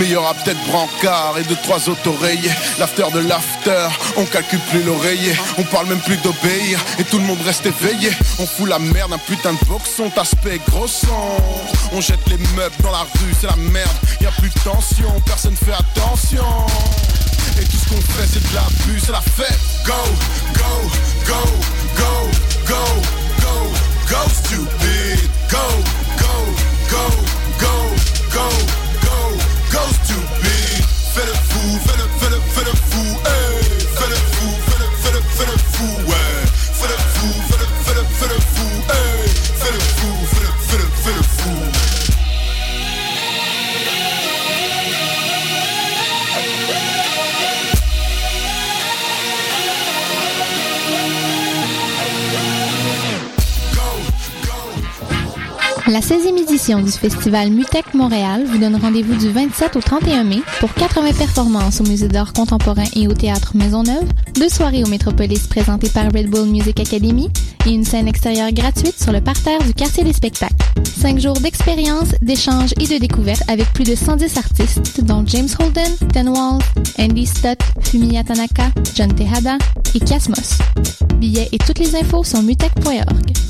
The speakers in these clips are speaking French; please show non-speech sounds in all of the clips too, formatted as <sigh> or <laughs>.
Mais il y aura peut-être brancard et deux, trois auto-rayés. L'after de l'after, on calcule plus l'oreiller. On parle même plus d'obéir et tout le monde reste éveillé. On fout la merde, un putain de boxon, aspect gros son. On jette les meubles dans la rue, c'est la merde. Y a plus de tension, personne fait attention. Et tout ce qu'on fait c'est de la l'abus, c'est la fête Go, go, go, go, go, go, go stupid Go, go, go, go, go, go, go stupid Fais le fou, fais le, fais le, fais le fou, hey La 16e édition du festival Mutec Montréal vous donne rendez-vous du 27 au 31 mai pour 80 performances au Musée d'art contemporain et au Théâtre Maisonneuve, deux soirées au Métropolis présentées par Red Bull Music Academy et une scène extérieure gratuite sur le parterre du quartier des spectacles. Cinq jours d'expérience, d'échanges et de découvertes avec plus de 110 artistes dont James Holden, Ten Walls, Andy Stott, Fumiya Tanaka, John Tejada et Kiasmos. Billets et toutes les infos sur mutec.org.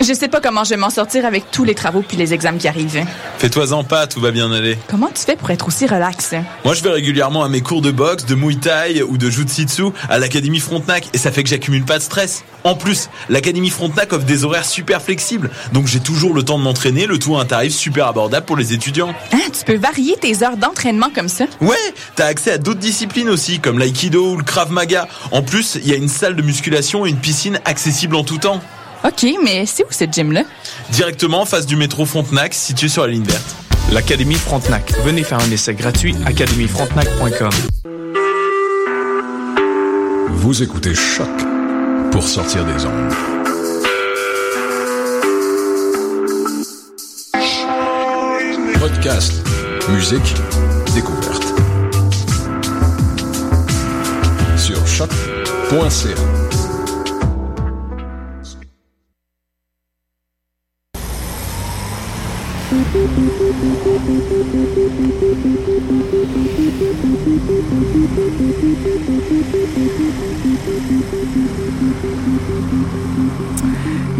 Je sais pas comment je vais m'en sortir avec tous les travaux puis les examens qui arrivent. Fais-toi-en pas, tout va bien aller. Comment tu fais pour être aussi relax? Moi, je vais régulièrement à mes cours de boxe, de muay thai ou de jujitsu à l'Académie Frontenac et ça fait que j'accumule pas de stress. En plus, l'Académie Frontenac offre des horaires super flexibles, donc j'ai toujours le temps de m'entraîner, le tout à un tarif super abordable pour les étudiants. Hein, tu peux varier tes heures d'entraînement comme ça? Ouais, t'as accès à d'autres disciplines aussi, comme l'aïkido ou le krav maga. En plus, il y a une salle de musculation et une piscine accessible en tout temps. OK, mais c'est où cette gym-là? Directement en face du métro Frontenac, situé sur la ligne verte. L'Académie Frontenac. Venez faire un essai gratuit académiefrontenac.com. Vous écoutez Choc pour sortir des ondes. Podcast, musique, découverte. Sur choc.ca.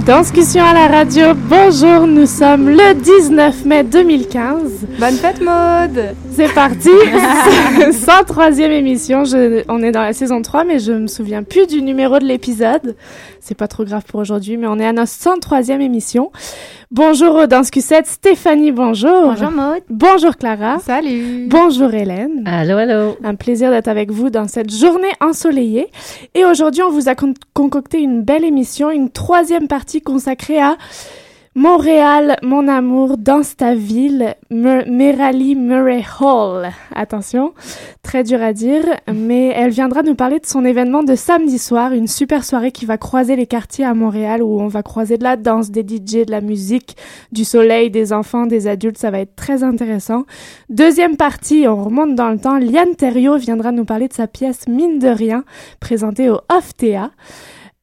Discussion à la radio, bonjour, nous sommes le 19 mai 2015. Bonne fête mode C'est parti <laughs> <laughs> 103e émission, je, on est dans la saison 3 mais je me souviens plus du numéro de l'épisode. C'est pas trop grave pour aujourd'hui mais on est à notre 103e émission. Bonjour dans ce Q7, Stéphanie, bonjour. Bonjour Maud. Bonjour Clara. Salut. Bonjour Hélène. Allô, allô. Un plaisir d'être avec vous dans cette journée ensoleillée. Et aujourd'hui, on vous a con concocté une belle émission, une troisième partie consacrée à Montréal, mon amour, danse ta ville, Merali Murray Hall. Attention, très dur à dire, mais elle viendra nous parler de son événement de samedi soir, une super soirée qui va croiser les quartiers à Montréal où on va croiser de la danse, des DJ, de la musique, du soleil, des enfants, des adultes. Ça va être très intéressant. Deuxième partie, on remonte dans le temps. Liane Thériault viendra nous parler de sa pièce Mine de rien, présentée au Off Théa.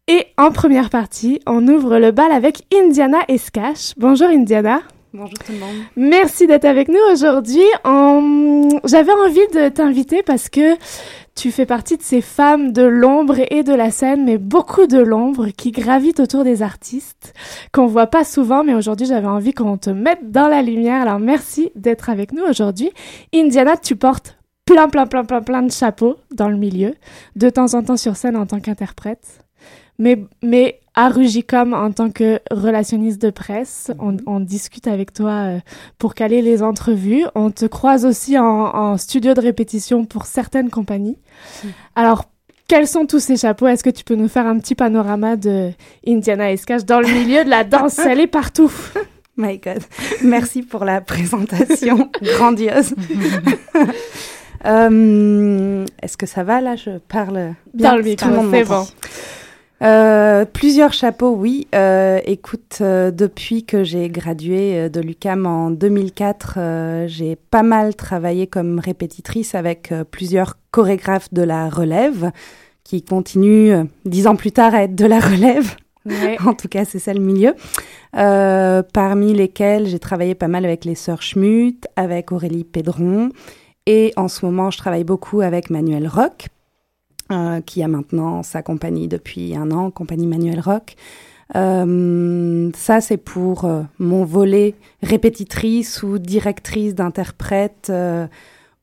Et en première partie, on ouvre le bal avec Indiana Escache. Bonjour Indiana. Bonjour tout le monde. Merci d'être avec nous aujourd'hui. On... J'avais envie de t'inviter parce que tu fais partie de ces femmes de l'ombre et de la scène, mais beaucoup de l'ombre qui gravitent autour des artistes, qu'on voit pas souvent, mais aujourd'hui j'avais envie qu'on te mette dans la lumière. Alors merci d'être avec nous aujourd'hui. Indiana, tu portes plein, plein, plein, plein, plein de chapeaux dans le milieu, de temps en temps sur scène en tant qu'interprète mais, mais à Rugicom en tant que relationniste de presse. On, on discute avec toi euh, pour caler les entrevues. On te croise aussi en, en studio de répétition pour certaines compagnies. Mm. Alors, quels sont tous ces chapeaux? Est-ce que tu peux nous faire un petit panorama de Indiana Escache dans le milieu de la danse? Elle est partout. <laughs> My God. Merci pour la présentation <laughs> grandiose. <laughs> Euh, Est-ce que ça va? Là Je parle bien. Dans le micro, c'est bon. Euh, plusieurs chapeaux, oui. Euh, écoute, euh, depuis que j'ai gradué euh, de l'UCAM en 2004, euh, j'ai pas mal travaillé comme répétitrice avec plusieurs chorégraphes de la relève qui continuent dix ans plus tard à être de la relève. Ouais. <laughs> en tout cas, c'est ça le milieu. Euh, parmi lesquels j'ai travaillé pas mal avec les sœurs Schmutt, avec Aurélie Pédron. Et en ce moment, je travaille beaucoup avec Manuel Rock, euh, qui a maintenant sa compagnie depuis un an, compagnie Manuel Rock. Euh, ça, c'est pour euh, mon volet répétitrice ou directrice d'interprète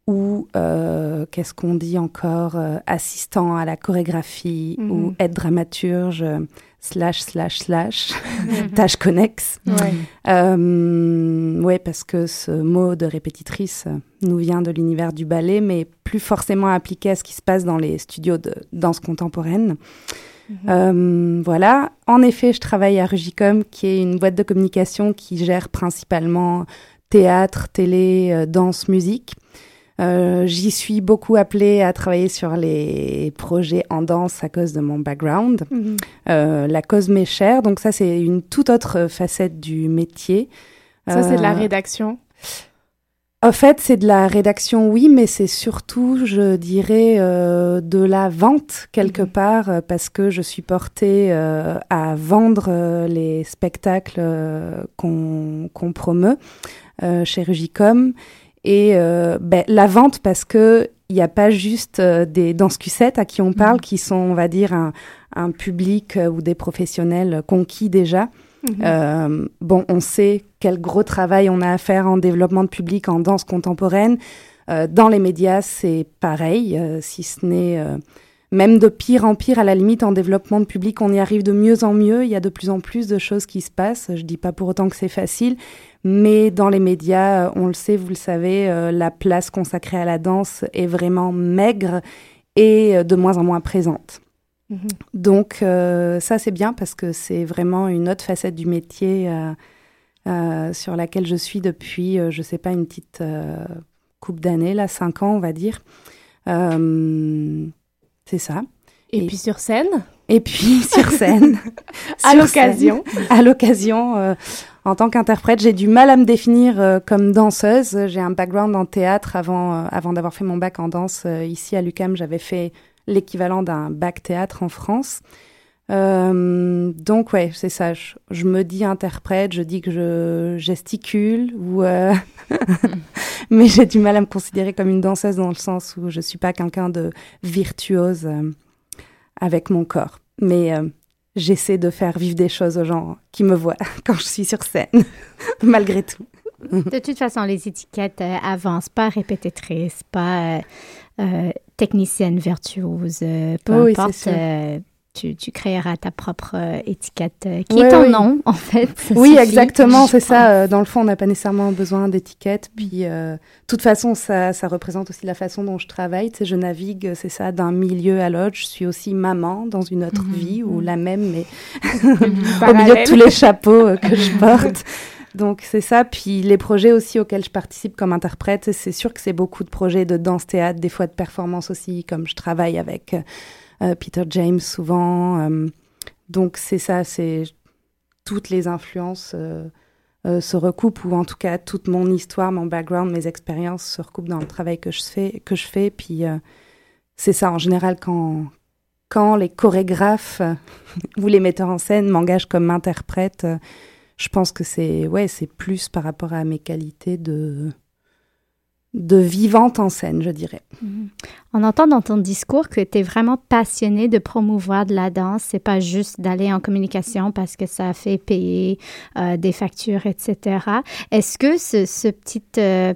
ou, euh, qu'est-ce qu'on dit encore, euh, assistant à la chorégraphie Mhm. ou aide dramaturge euh, slash slash slash <laughs> tâche connexe. Ouais. Ouais, parce que ce mot de répétitrice nous vient de l'univers du ballet, mais plus forcément appliqué à ce qui se passe dans les studios de danse contemporaine. Euh, voilà. En effet, je travaille à Rugicom, qui est une boîte de communication qui gère principalement théâtre, télé, danse, musique. Euh, J'y suis beaucoup appelée à travailler sur les projets en danse à cause de mon background. Mhm. Euh, la cause m'est chère, donc ça c'est une toute autre facette du métier. Ça, c'est de la Euh, rédaction. En fait, c'est de la rédaction, oui, mais c'est surtout, je dirais, euh, de la vente quelque Mhm. part, parce que je suis portée euh, à vendre euh, les spectacles qu'on promeut chez Rugicom. Et euh, ben, la vente parce que il n'y a pas juste euh, des danscusettes à qui on parle, qui sont, on va dire, un, un public euh, ou des professionnels conquis déjà. Mhm. Euh, bon, on sait quel gros travail on a à faire en développement de public en danse contemporaine. Euh, dans les médias, c'est pareil, si ce n'est même de pire en pire. À la limite, en développement de public, on y arrive de mieux en mieux. Il y a de plus en plus de choses qui se passent. Je dis pas pour autant que c'est facile, mais dans les médias, euh, on le sait, vous le savez, euh, la place consacrée à la danse est vraiment maigre et euh, de moins en moins présente. Mhm. Donc euh, ça c'est bien parce que c'est vraiment une autre facette du métier euh, euh, sur laquelle je suis depuis, je sais pas, une petite coupe d'années, là, cinq ans on va dire. C'est ça. Et, Et- puis sur scène, Et puis <laughs> sur scène. <laughs> à l'occasion. à l'occasion, euh, en tant qu'interprète, j'ai du mal à me définir euh, comme danseuse. J'ai un background en théâtre avant, euh, avant d'avoir fait mon bac en danse euh, ici à l'UCAM. J'avais fait l'équivalent d'un bac théâtre en France. Euh, donc ouais, c'est ça. Je, je me dis interprète, je dis que je gesticule ou, euh, <laughs> <laughs> mais j'ai du mal à me considérer comme une danseuse dans le sens où je suis pas quelqu'un de virtuose euh, avec mon corps. Mais j'essaie de faire vivre des choses aux gens qui me voient <laughs> quand je suis sur scène, malgré tout. De toute façon, les étiquettes avancent, pas répétitrice, pas technicienne virtuose, peu Oui, c'est importe. Tu, tu créeras ta propre euh, étiquette euh, qui Ouais, est ton oui. nom, <laughs> en fait. ça Oui, suffit, exactement, c'est ça. Euh, Dans le fond, on n'a pas nécessairement besoin d'étiquette. Puis, euh, de toute façon, ça, ça représente aussi la façon dont je travaille. Tu sais, je navigue, c'est ça, d'un milieu à l'autre. Je suis aussi maman dans une autre Mhm. vie ou la même, mais Mhm. <laughs> au milieu de tous les chapeaux que je porte. Donc c'est ça. Puis les projets aussi auxquels je participe comme interprète, c'est sûr que c'est beaucoup de projets de danse-théâtre, des fois de performance aussi, comme je travaille avec Peter James souvent. euh, donc c'est ça, c'est toutes les influences euh, euh, se recoupent, ou en tout cas toute mon histoire, mon background, mes expériences se recoupent dans le travail que je fais. Que je fais. Puis euh, c'est ça, en général, quand, quand les chorégraphes euh, <laughs> ou les metteurs en scène m'engagent comme interprète, euh, je pense que c'est ouais, c'est plus par rapport à mes qualités de de vivante en scène, je dirais. Mhm. On entend dans ton discours que tu es vraiment passionné de promouvoir de la danse. C'est pas juste d'aller en communication parce que ça fait payer euh, des factures, etc. Est-ce que ce, petit euh,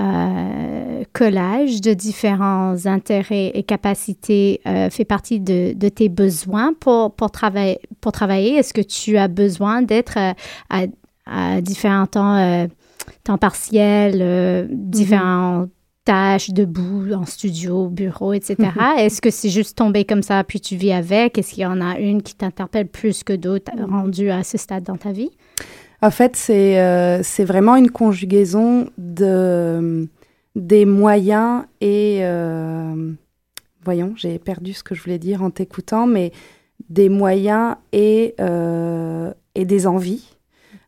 euh, collage de différents intérêts et capacités fait partie de, tes besoins pour, pour, travailler, pour travailler? Est-ce que tu as besoin d'être à, différents temps, temps partiels, euh, différents tâches debout, en studio, bureau, etc. Est-ce que c'est juste tombé comme ça, puis tu vis avec? Est-ce qu'il y en a une qui t'interpelle plus que d'autres rendues à ce stade dans ta vie? En fait, c'est euh, c'est vraiment une conjugaison de des moyens et voyons, j'ai perdu ce que je voulais dire en t'écoutant, mais des moyens et, et des envies.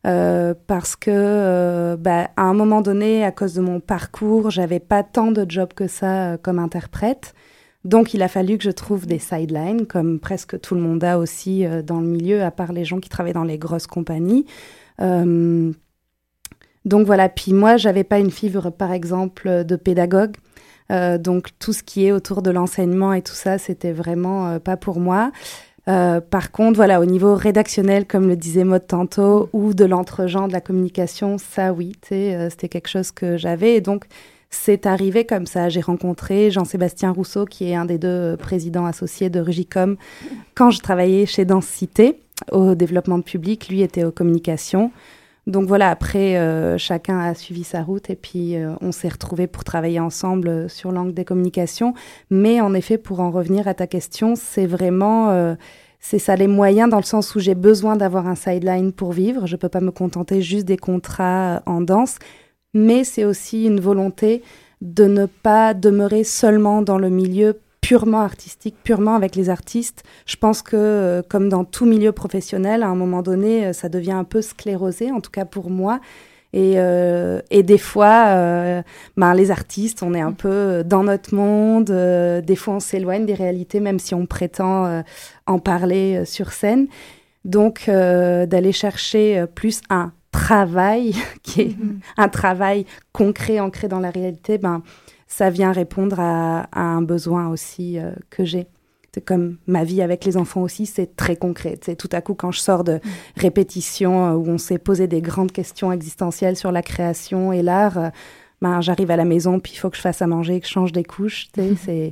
Parce que bah, à un moment donné, à cause de mon parcours, j'avais pas tant de jobs que ça comme interprète. Donc il a fallu que je trouve des sidelines, comme presque tout le monde a aussi euh, dans le milieu, à part les gens qui travaillent dans les grosses compagnies. Euh, donc voilà, puis moi, j'avais pas une fibre, par exemple, de pédagogue. Euh, donc tout ce qui est autour de l'enseignement et tout ça, c'était vraiment pas pour moi. Par contre, voilà, au niveau rédactionnel, comme le disait Maud tantôt, ou de l'entre-genre de la communication, ça oui, c'était quelque chose que j'avais. Et donc, c'est arrivé comme ça. J'ai rencontré Jean-Sébastien Rousseau, qui est un des deux présidents associés de Rugicom, quand je travaillais chez Densité au développement public. Lui était aux communications. Donc voilà, après, euh, chacun a suivi sa route et puis euh, on s'est retrouvés pour travailler ensemble sur l'angle des communications. Mais en effet, pour en revenir à ta question, c'est vraiment... Euh, c'est ça les moyens dans le sens où j'ai besoin d'avoir un sideline pour vivre. Je ne peux pas me contenter juste des contrats en danse mais c'est aussi une volonté de ne pas demeurer seulement dans le milieu purement artistique, purement avec les artistes. Je pense que, euh, comme dans tout milieu professionnel, à un moment donné, euh, ça devient un peu sclérosé, en tout cas pour moi. Et, euh, des fois, ben, les artistes, on est un peu dans notre monde. des fois, on s'éloigne des réalités, même si on prétend en parler sur scène. Donc, d'aller chercher plus un travail, <laughs> qui est mhm. un travail concret, ancré dans la réalité, ben, ça vient répondre à, un besoin aussi euh, que j'ai. C'est comme ma vie avec les enfants aussi, c'est très concret. C'est tout à coup quand je sors de mhm. répétitions euh, où on s'est posé des grandes questions existentielles sur la création et l'art. Euh, ben, j'arrive à la maison, puis il faut que je fasse à manger, que je change des couches. Il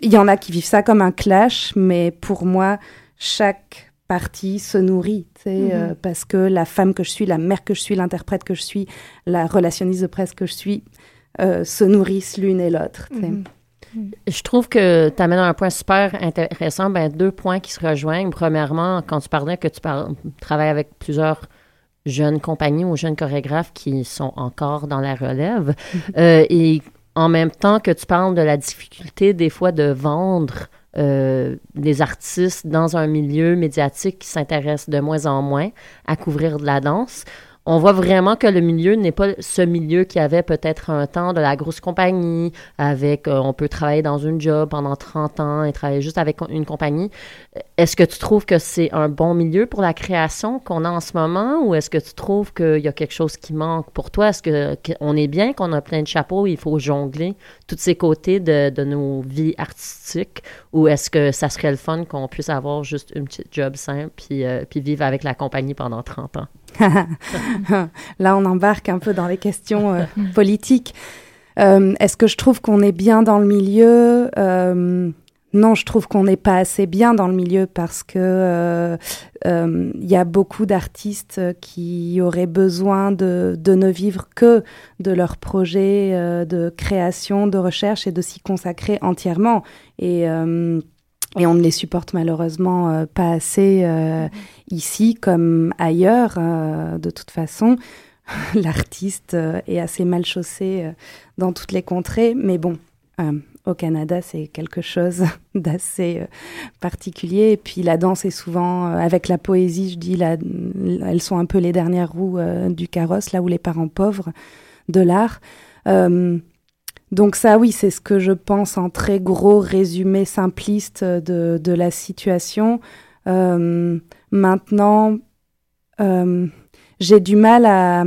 y en a qui vivent ça comme un clash, mais pour moi, chaque partie se nourrit, euh, mhm. parce que la femme que je suis, la mère que je suis, l'interprète que je suis, la relationniste de presse que je suis, euh, se nourrissent l'une et l'autre. Mhm. Je trouve que tu amènes un point super intéressant, ben, deux points qui se rejoignent. Premièrement, quand tu parlais que tu travailles avec plusieurs jeunes compagnies ou jeunes chorégraphes qui sont encore dans la relève, mhm. euh, et en même temps que tu parles de la difficulté des fois de vendre euh, des artistes dans un milieu médiatique qui s'intéressent de moins en moins à couvrir de la danse on voit vraiment que le milieu n'est pas ce milieu qui avait peut-être un temps de la grosse compagnie, avec euh, on peut travailler dans une job pendant 30 ans et travailler juste avec une compagnie. Est-ce que tu trouves que c'est un bon milieu pour la création qu'on a en ce moment ou est-ce que tu trouves qu'il y a quelque chose qui manque pour toi? Est-ce qu'on est bien qu'on a plein de chapeaux, il faut jongler tous ces côtés de, de nos vies artistiques ou est-ce que ça serait le fun qu'on puisse avoir juste une petite job simple puis, euh, puis vivre avec la compagnie pendant 30 ans? <laughs> Là, on embarque un peu dans les questions euh, <laughs> politiques. Euh, est-ce que je trouve qu'on est bien dans le milieu? Euh, Non, je trouve qu'on n'est pas assez bien dans le milieu parce que il y a beaucoup d'artistes qui auraient besoin de, de, ne vivre que de leur projet de création, de recherche et de s'y consacrer entièrement. Et et on ne les supporte malheureusement euh, pas assez euh, ici comme ailleurs. Euh, de toute façon, <laughs> l'artiste est assez mal chaussé dans toutes les contrées. Mais bon, au Canada, c'est quelque chose <laughs> d'assez particulier. Et puis la danse est souvent, avec la poésie, je dis, la, elles sont un peu les dernières roues du carrosse, là où les parents pauvres de l'art. Donc ça, oui, c'est ce que je pense en très gros résumé simpliste de, la situation. Euh, maintenant, euh, j'ai du mal à,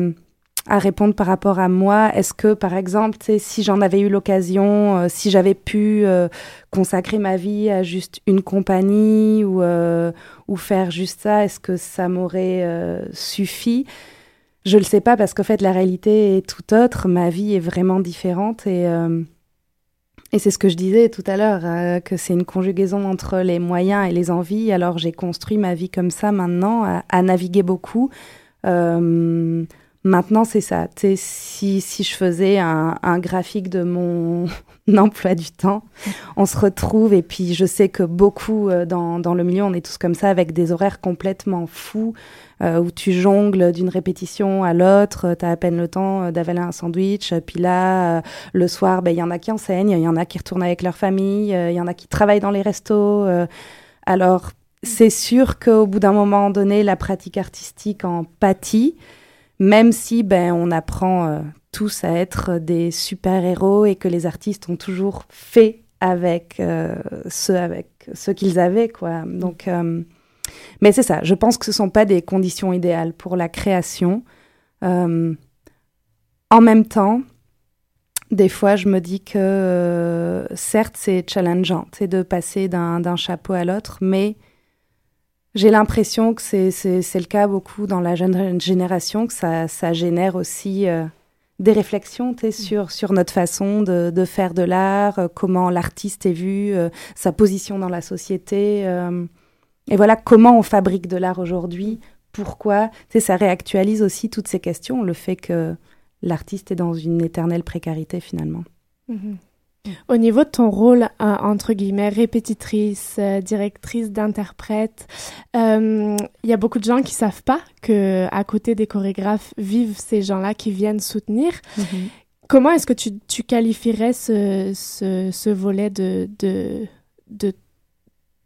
répondre par rapport à moi. Est-ce que, par exemple, si j'en avais eu l'occasion, euh, si j'avais pu consacrer ma vie à juste une compagnie ou faire juste ça, est-ce que ça m'aurait suffi? Je le sais pas parce qu'en fait la réalité est tout autre, ma vie est vraiment différente et euh, c'est ce que je disais tout à l'heure euh, que c'est une conjugaison entre les moyens et les envies. Alors j'ai construit ma vie comme ça maintenant, à, naviguer beaucoup. Euh, Maintenant, c'est ça. Si, si je faisais un, un graphique de mon <laughs> emploi du temps, on se retrouve. Et puis, je sais que beaucoup euh, dans, dans le milieu, on est tous comme ça, avec des horaires complètement fous, euh, où tu jongles d'une répétition à l'autre. Tu as à peine le temps euh, d'avaler un sandwich. Puis là, le soir, ben, il y en a qui enseignent, il y en a qui retournent avec leur famille, il y en a qui travaillent dans les restos. alors, c'est sûr qu'au bout d'un moment donné, la pratique artistique en pâtit même si ben, on apprend euh, tous à être des super-héros et que les artistes ont toujours fait avec euh, ce, ce qu'ils avaient. Quoi. Donc, euh, mais c'est ça, je pense que ce ne sont pas des conditions idéales pour la création. en même temps, des fois, je me dis que certes, c'est challengeant de passer d'un chapeau à l'autre, mais j'ai l'impression que c'est le cas beaucoup dans la jeune génération, que ça, ça génère aussi euh, des réflexions mm. sur, sur notre façon de, de faire de l'art, euh, comment l'artiste est vu, euh, sa position dans la société. et voilà comment on fabrique de l'art aujourd'hui, pourquoi. Ça réactualise aussi toutes ces questions, le fait que l'artiste est dans une éternelle précarité finalement. Mm-hmm. Au niveau de ton rôle, euh, entre guillemets, répétitrice, euh, directrice d'interprète, euh, il y a beaucoup de gens qui savent pas que à côté des chorégraphes vivent ces gens-là qui viennent soutenir. Mhm. Comment est-ce que tu, tu qualifierais ce, ce, ce volet de, de, de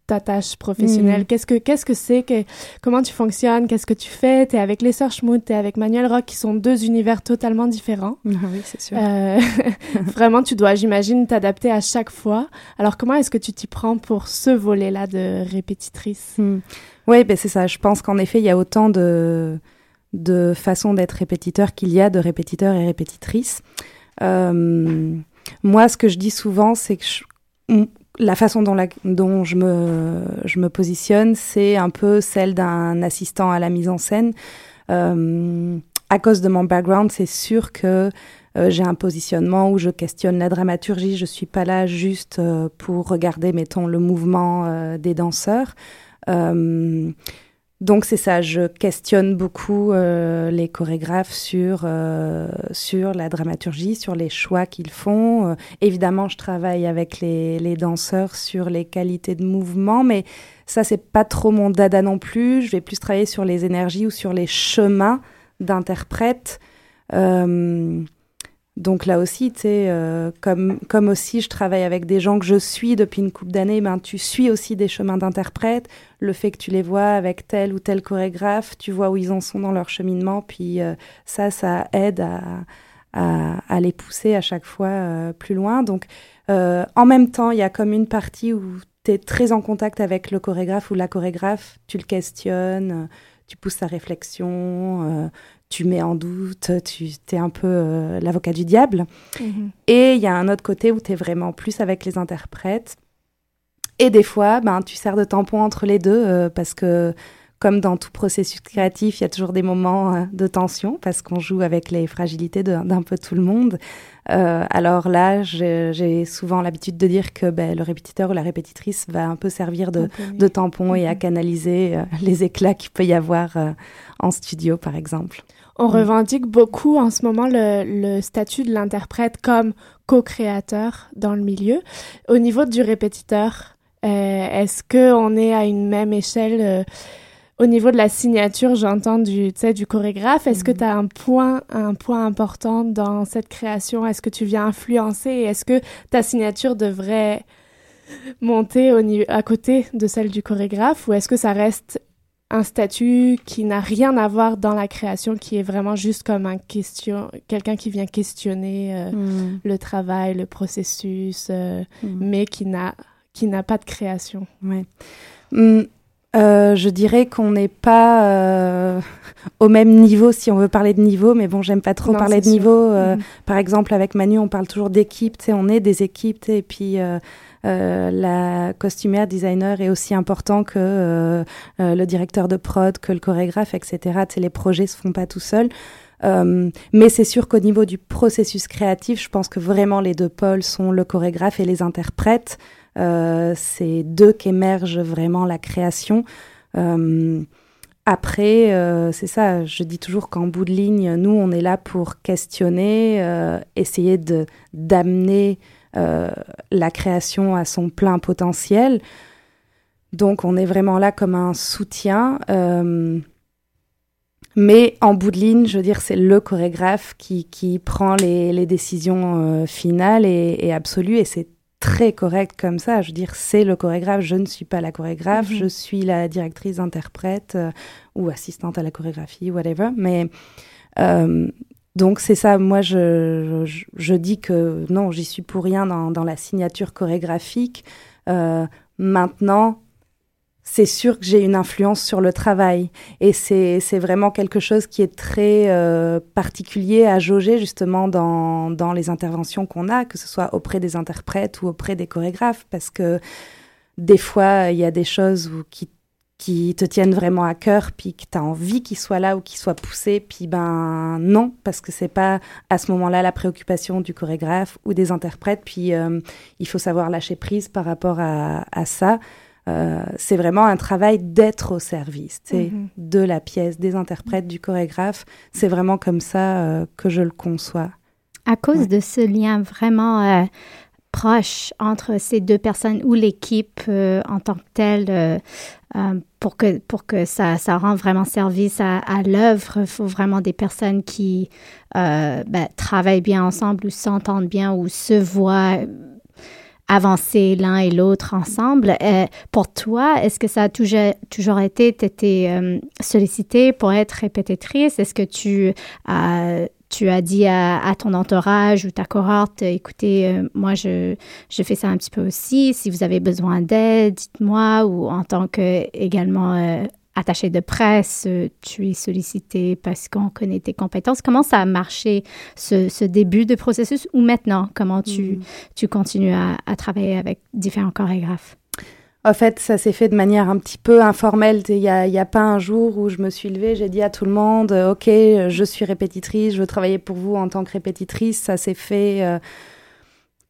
ta tâche professionnelle? Mm. Qu'est-ce que qu'est-ce que c'est que comment tu fonctionnes? Qu'est-ce que tu fais? T'es avec les Sœurs Schmout, t'es avec Manuel Rock, qui sont deux univers totalement différents. Ah oui, c'est sûr. Euh, <laughs> vraiment, tu dois, j'imagine, t'adapter à chaque fois. Alors, comment est-ce que tu t'y prends pour ce volet-là de répétitrice? Mm. Oui, ben c'est ça. Je pense qu'en effet, il y a autant de de façons d'être répétiteur qu'il y a de répétiteurs et répétitrices. Euh, moi, ce que je dis souvent, c'est que je, la façon dont, la, dont je, me, je me positionne, c'est un peu celle d'un assistant à la mise en scène. Euh, à cause de mon background, c'est sûr que euh, j'ai un positionnement où je questionne la dramaturgie. Je suis pas là juste euh, pour regarder, mettons, le mouvement euh, des danseurs. Donc c'est ça, je questionne beaucoup euh, les chorégraphes sur euh, sur la dramaturgie, sur les choix qu'ils font. Euh, évidemment, je travaille avec les, les danseurs sur les qualités de mouvement, mais ça c'est pas trop mon dada non plus. Je vais plus travailler sur les énergies ou sur les chemins d'interprètes. Donc là aussi, tu sais, euh, comme, comme aussi je travaille avec des gens que je suis depuis une couple d'années, ben, tu suis aussi des chemins d'interprète. Le fait que tu les vois avec tel ou tel chorégraphe, tu vois où ils en sont dans leur cheminement, puis euh, ça, ça aide à, à, à, les pousser à chaque fois euh, plus loin. Donc en même temps, il y a comme une partie où tu es très en contact avec le chorégraphe ou la chorégraphe, tu le questionnes, tu pousses sa réflexion tu mets en doute, tu es un peu euh, l'avocat du diable. Mhm. Et il y a un autre côté où tu es vraiment plus avec les interprètes. Et des fois, ben, tu sers de tampon entre les deux euh, parce que, comme dans tout processus créatif, il y a toujours des moments euh, de tension parce qu'on joue avec les fragilités d'un peu tout le monde. alors là, j'ai souvent l'habitude de dire que ben, le répétiteur ou la répétitrice va un peu servir de, de tampon et à mhm. canaliser les éclats qu'il peut y avoir en studio, par exemple. On mm. revendique beaucoup en ce moment le, statut de l'interprète comme co-créateur dans le milieu. Au niveau du répétiteur, euh, est-ce qu'on est à une même échelle euh, au niveau de la signature, j'entends du, du chorégraphe? Est-ce que mm. tu as un point, un point important dans cette création? Est-ce que tu viens influencer? Est-ce que ta signature devrait monter au à côté de celle du chorégraphe? Ou est-ce que ça reste un statut qui n'a rien à voir dans la création, qui est vraiment juste comme un question, quelqu'un qui vient questionner euh, hmm. le travail, le processus, euh, hmm. mais qui n'a qui n'a pas de création. Ouais. Hmm, euh, je dirais qu'on n'est pas <laughs> au même niveau si on veut parler de niveau, mais bon, j'aime pas trop parler de niveau. Par exemple, avec Manu, on parle toujours d'équipe, on est des équipes, et puis euh, la costumière, designer est aussi important que euh, euh, le directeur de prod, que le chorégraphe, etc. les projets se font pas tout seuls. mais c'est sûr qu'au niveau du processus créatif, je pense que vraiment les deux pôles sont le chorégraphe et les interprètes. c'est d'eux qu'émerge vraiment la création. après, c'est ça, je dis toujours qu'en bout de ligne, nous, on est là pour questionner, essayer de d'amener la création à son plein potentiel. Donc, on est vraiment là comme un soutien. mais en bout de ligne, je veux dire, c'est le chorégraphe qui, qui prend les, les décisions finales et, et absolues, et c'est très correct comme ça. Je veux dire, c'est le chorégraphe, je ne suis pas la chorégraphe, mhm. je suis la directrice interprète euh, ou assistante à la chorégraphie, whatever. Mais euh, donc c'est ça, moi je, je, dis que non, j'y suis pour rien dans, dans la signature chorégraphique. Euh, maintenant, c'est sûr que j'ai une influence sur le travail. Et c'est vraiment quelque chose qui est très euh, particulier à jauger justement dans, dans les interventions qu'on a, que ce soit auprès des interprètes ou auprès des chorégraphes, parce que des fois, il y a des choses qui, qui te tiennent vraiment à cœur, puis que tu as envie qu'ils soient là ou qu'ils soient poussés, puis ben non, parce que c'est pas à ce moment-là la préoccupation du chorégraphe ou des interprètes, puis euh, il faut savoir lâcher prise par rapport à, à ça. Euh, c'est vraiment un travail d'être au service mhm. de la pièce, des interprètes, du chorégraphe. C'est vraiment comme ça euh, que je le conçois. À cause de ce lien vraiment euh, proche entre ces deux personnes ou l'équipe en tant que telle, pour que, pour que ça, ça rend vraiment service à, l'œuvre, il faut vraiment des personnes qui ben, travaillent bien ensemble ou s'entendent bien ou se voient avancer l'un et l'autre ensemble. Euh, pour toi, est-ce que ça a toujours, toujours été, euh, sollicitée pour être répétitrice? Est-ce que tu as tu as dit à, ton entourage ou ta cohorte, écoutez, euh, moi, je, je fais ça un petit peu aussi. Si vous avez besoin d'aide, dites-moi. Ou en tant que également attaché de presse, euh, tu es sollicité parce qu'on connaît tes compétences. Comment ça a marché, ce, début de processus, ou maintenant, comment tu, mm. tu continues à, travailler avec différents chorégraphes? En fait, ça s'est fait de manière un petit peu informelle. Il n'y a, pas un jour où je me suis levée, j'ai dit à tout le monde, euh, OK, je suis répétitrice, je veux travailler pour vous en tant que répétitrice. Ça s'est fait... Euh,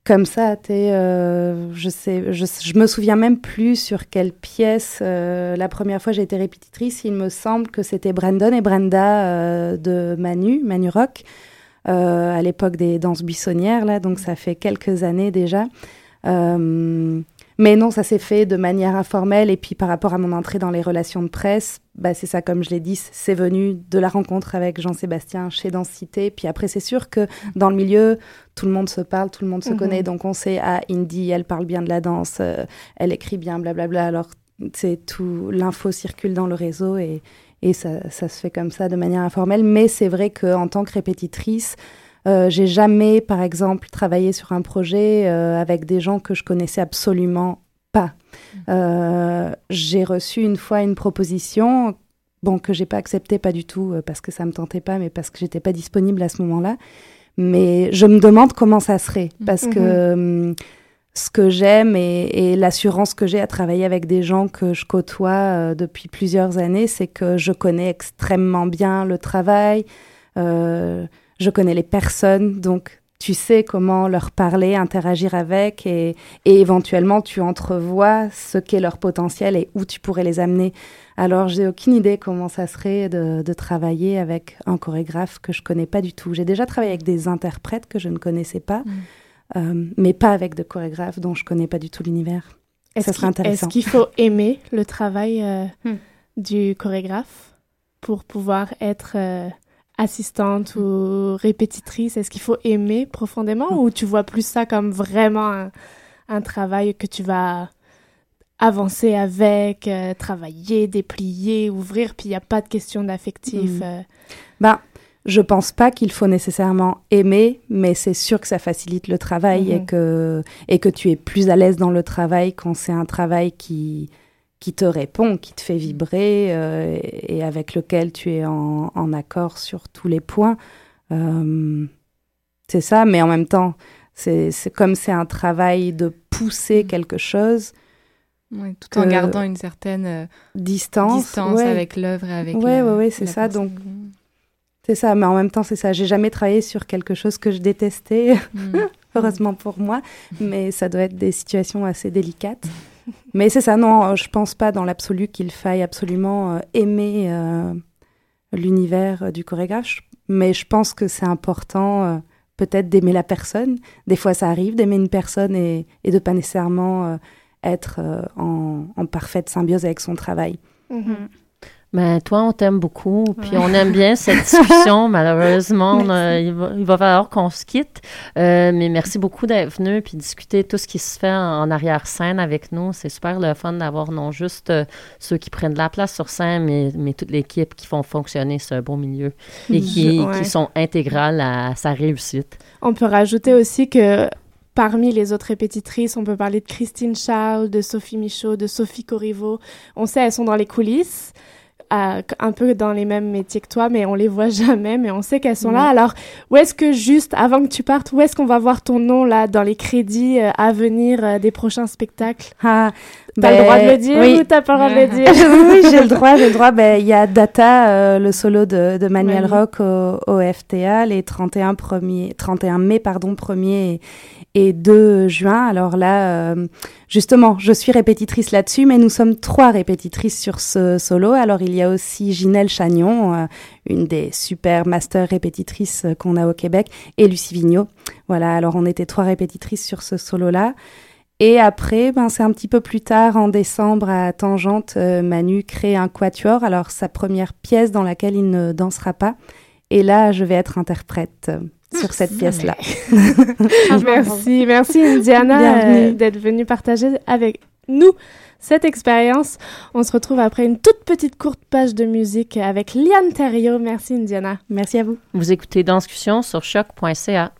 comme ça, euh, je je, me souviens même plus sur quelle pièce. La première fois j'ai été répétitrice, il me semble que c'était Brandon et Brenda de Manu, Manu Rock, à l'époque des danses buissonnières là, donc ça fait quelques années déjà. Mais non, ça s'est fait de manière informelle. Et puis par rapport à mon entrée dans les relations de presse, bah, c'est ça, comme je l'ai dit, c'est venu de la rencontre avec Jean-Sébastien chez Densité. Puis après, c'est sûr que dans le milieu, tout le monde se parle, tout le monde se mhm. connaît. Donc on sait, ah, Indy, elle parle bien de la danse, euh, elle écrit bien, blablabla. Alors c'est tout, l'info circule dans le réseau et, et ça, ça se fait comme ça de manière informelle. Mais c'est vrai qu'en tant que répétitrice, euh, j'ai jamais, par exemple, travaillé sur un projet euh, avec des gens que je connaissais absolument pas. Mmh. Euh, j'ai reçu une fois une proposition, bon, que j'ai pas acceptée, pas du tout parce que ça me tentait pas, mais parce que j'étais pas disponible à ce moment-là. Mais je me demande comment ça serait mmh. parce que mmh. hum, ce que j'aime et, l'assurance que j'ai à travailler avec des gens que je côtoie depuis plusieurs années, c'est que je connais extrêmement bien le travail. Euh, je connais les personnes, donc tu sais comment leur parler, interagir avec et, éventuellement tu entrevois ce qu'est leur potentiel et où tu pourrais les amener. Alors j'ai aucune idée comment ça serait de, travailler avec un chorégraphe que je connais pas du tout. J'ai déjà travaillé avec des interprètes que je ne connaissais pas, mm. euh, mais pas avec de chorégraphes dont je connais pas du tout l'univers. Ça serait intéressant. Est-ce qu'il faut aimer le travail euh, hmm. du chorégraphe pour pouvoir être euh, assistante ou répétitrice Est-ce qu'il faut aimer profondément ou tu vois plus ça comme vraiment un, travail que tu vas avancer avec, euh, travailler, déplier, ouvrir, puis il n'y a pas de question d'affectif mm. euh? Ben, je pense pas qu'il faut nécessairement aimer, mais c'est sûr que ça facilite le travail et, mm-hmm. que, et que tu es plus à l'aise dans le travail quand c'est un travail qui, qui te répond, qui te fait vibrer euh, et, avec lequel tu es en, accord sur tous les points. Euh, c'est ça, mais en même temps, c'est comme c'est un travail de pousser mm. quelque chose. tout en gardant une certaine euh, distance, avec l'œuvre et avec. Ouais, ouais, ouais, c'est ça. Donc, c'est ça, mais en même temps, c'est ça. J'ai jamais travaillé sur quelque chose que je détestais, mm. <laughs> heureusement pour moi, mais ça doit être des situations assez délicates. <laughs> Mais c'est ça, non, je pense pas dans l'absolu qu'il faille absolument euh, aimer euh, l'univers du chorégraphe, mais je pense que c'est important euh, peut-être d'aimer la personne. Des fois, ça arrive d'aimer une personne et, et de pas nécessairement être en, en, parfaite symbiose avec son travail. Mm-hmm. Ben, toi, on t'aime beaucoup, puis on aime bien cette discussion. <laughs> Malheureusement, il, va, falloir qu'on se quitte. Euh, mais merci beaucoup d'être venu puis discuter tout ce qui se fait en, arrière-scène avec nous. C'est super le fun d'avoir non juste euh, ceux qui prennent de la place sur scène, mais, mais toute l'équipe qui font fonctionner ce beau milieu et qui, qui sont intégrales à sa réussite. On peut rajouter aussi que Parmi les autres répétitrices, on peut parler de Christine Charles, de Sophie Michaud, de Sophie Corriveau. On sait, elles sont dans les coulisses un peu dans les mêmes métiers que toi, mais on les voit <laughs> jamais, mais on sait qu'elles sont là. Alors, où est-ce que juste, avant que tu partes, où est-ce qu'on va voir ton nom là dans les crédits euh, à venir euh, des prochains spectacles? Ah, T'as le droit de le dire ou t'as pas le droit de le dire? <laughs> Oui, j'ai le droit, j'ai le droit. Ben, il y a Data, euh, le solo de, de Manuel Rock au, au, FTA, les 31, premier, 31 mai, pardon, 1er et 2 juin. Alors là, euh, justement, je suis répétitrice là-dessus, mais nous sommes trois répétitrices sur ce solo. Alors il y a aussi Ginelle Chagnon, euh, une des super master répétitrices qu'on a au Québec, et Lucie Vigneault. Voilà, alors on était trois répétitrices sur ce solo-là. Et après, ben, c'est un petit peu plus tard, en décembre, à Tangente, euh, Manu crée un quatuor, alors sa première pièce dans laquelle il ne dansera pas. Et là, je vais être interprète sur cette pièce-là. <laughs> merci, merci Indiana d'être venue partager avec nous cette expérience. On se retrouve après une toute petite courte page de musique avec Liane Thériault. Merci Indiana. Merci à vous. Vous écoutez Danscussion sur choc.ca.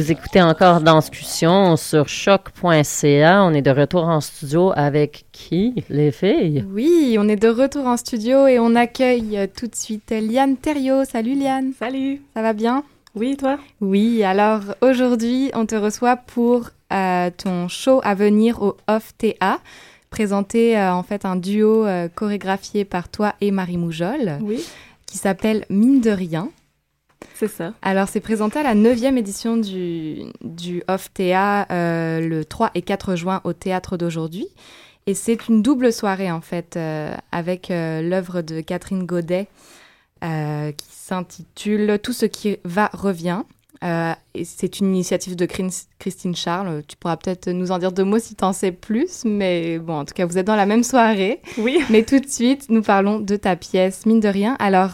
vous écoutez encore dans discussion sur choc.ca. On est de retour en studio avec qui, les filles? Oui, on est de retour en studio et on accueille tout de suite Liane Thériault. Salut Liane. Salut. Ça va bien? Oui, toi? Oui, alors aujourd'hui, on te reçoit pour euh, ton show à venir au Off TA présenter euh, en fait un duo euh, chorégraphié par toi et Marie Moujol. Oui. Qui s'appelle Mine de rien. C'est ça. Alors, c'est présenté à la 9e édition du, du OFF-TA euh, le 3 et 4 juin au théâtre d'aujourd'hui. Et c'est une double soirée, en fait, euh, avec euh, l'œuvre de Catherine Godet qui s'intitule Tout ce qui va revient. Euh, et c'est une initiative de Christine Charles. Tu pourras peut-être nous en dire deux mots si tu en sais plus, mais bon, en tout cas, vous êtes dans la même soirée. Oui. Mais tout de suite, nous parlons de ta pièce, mine de rien. Alors,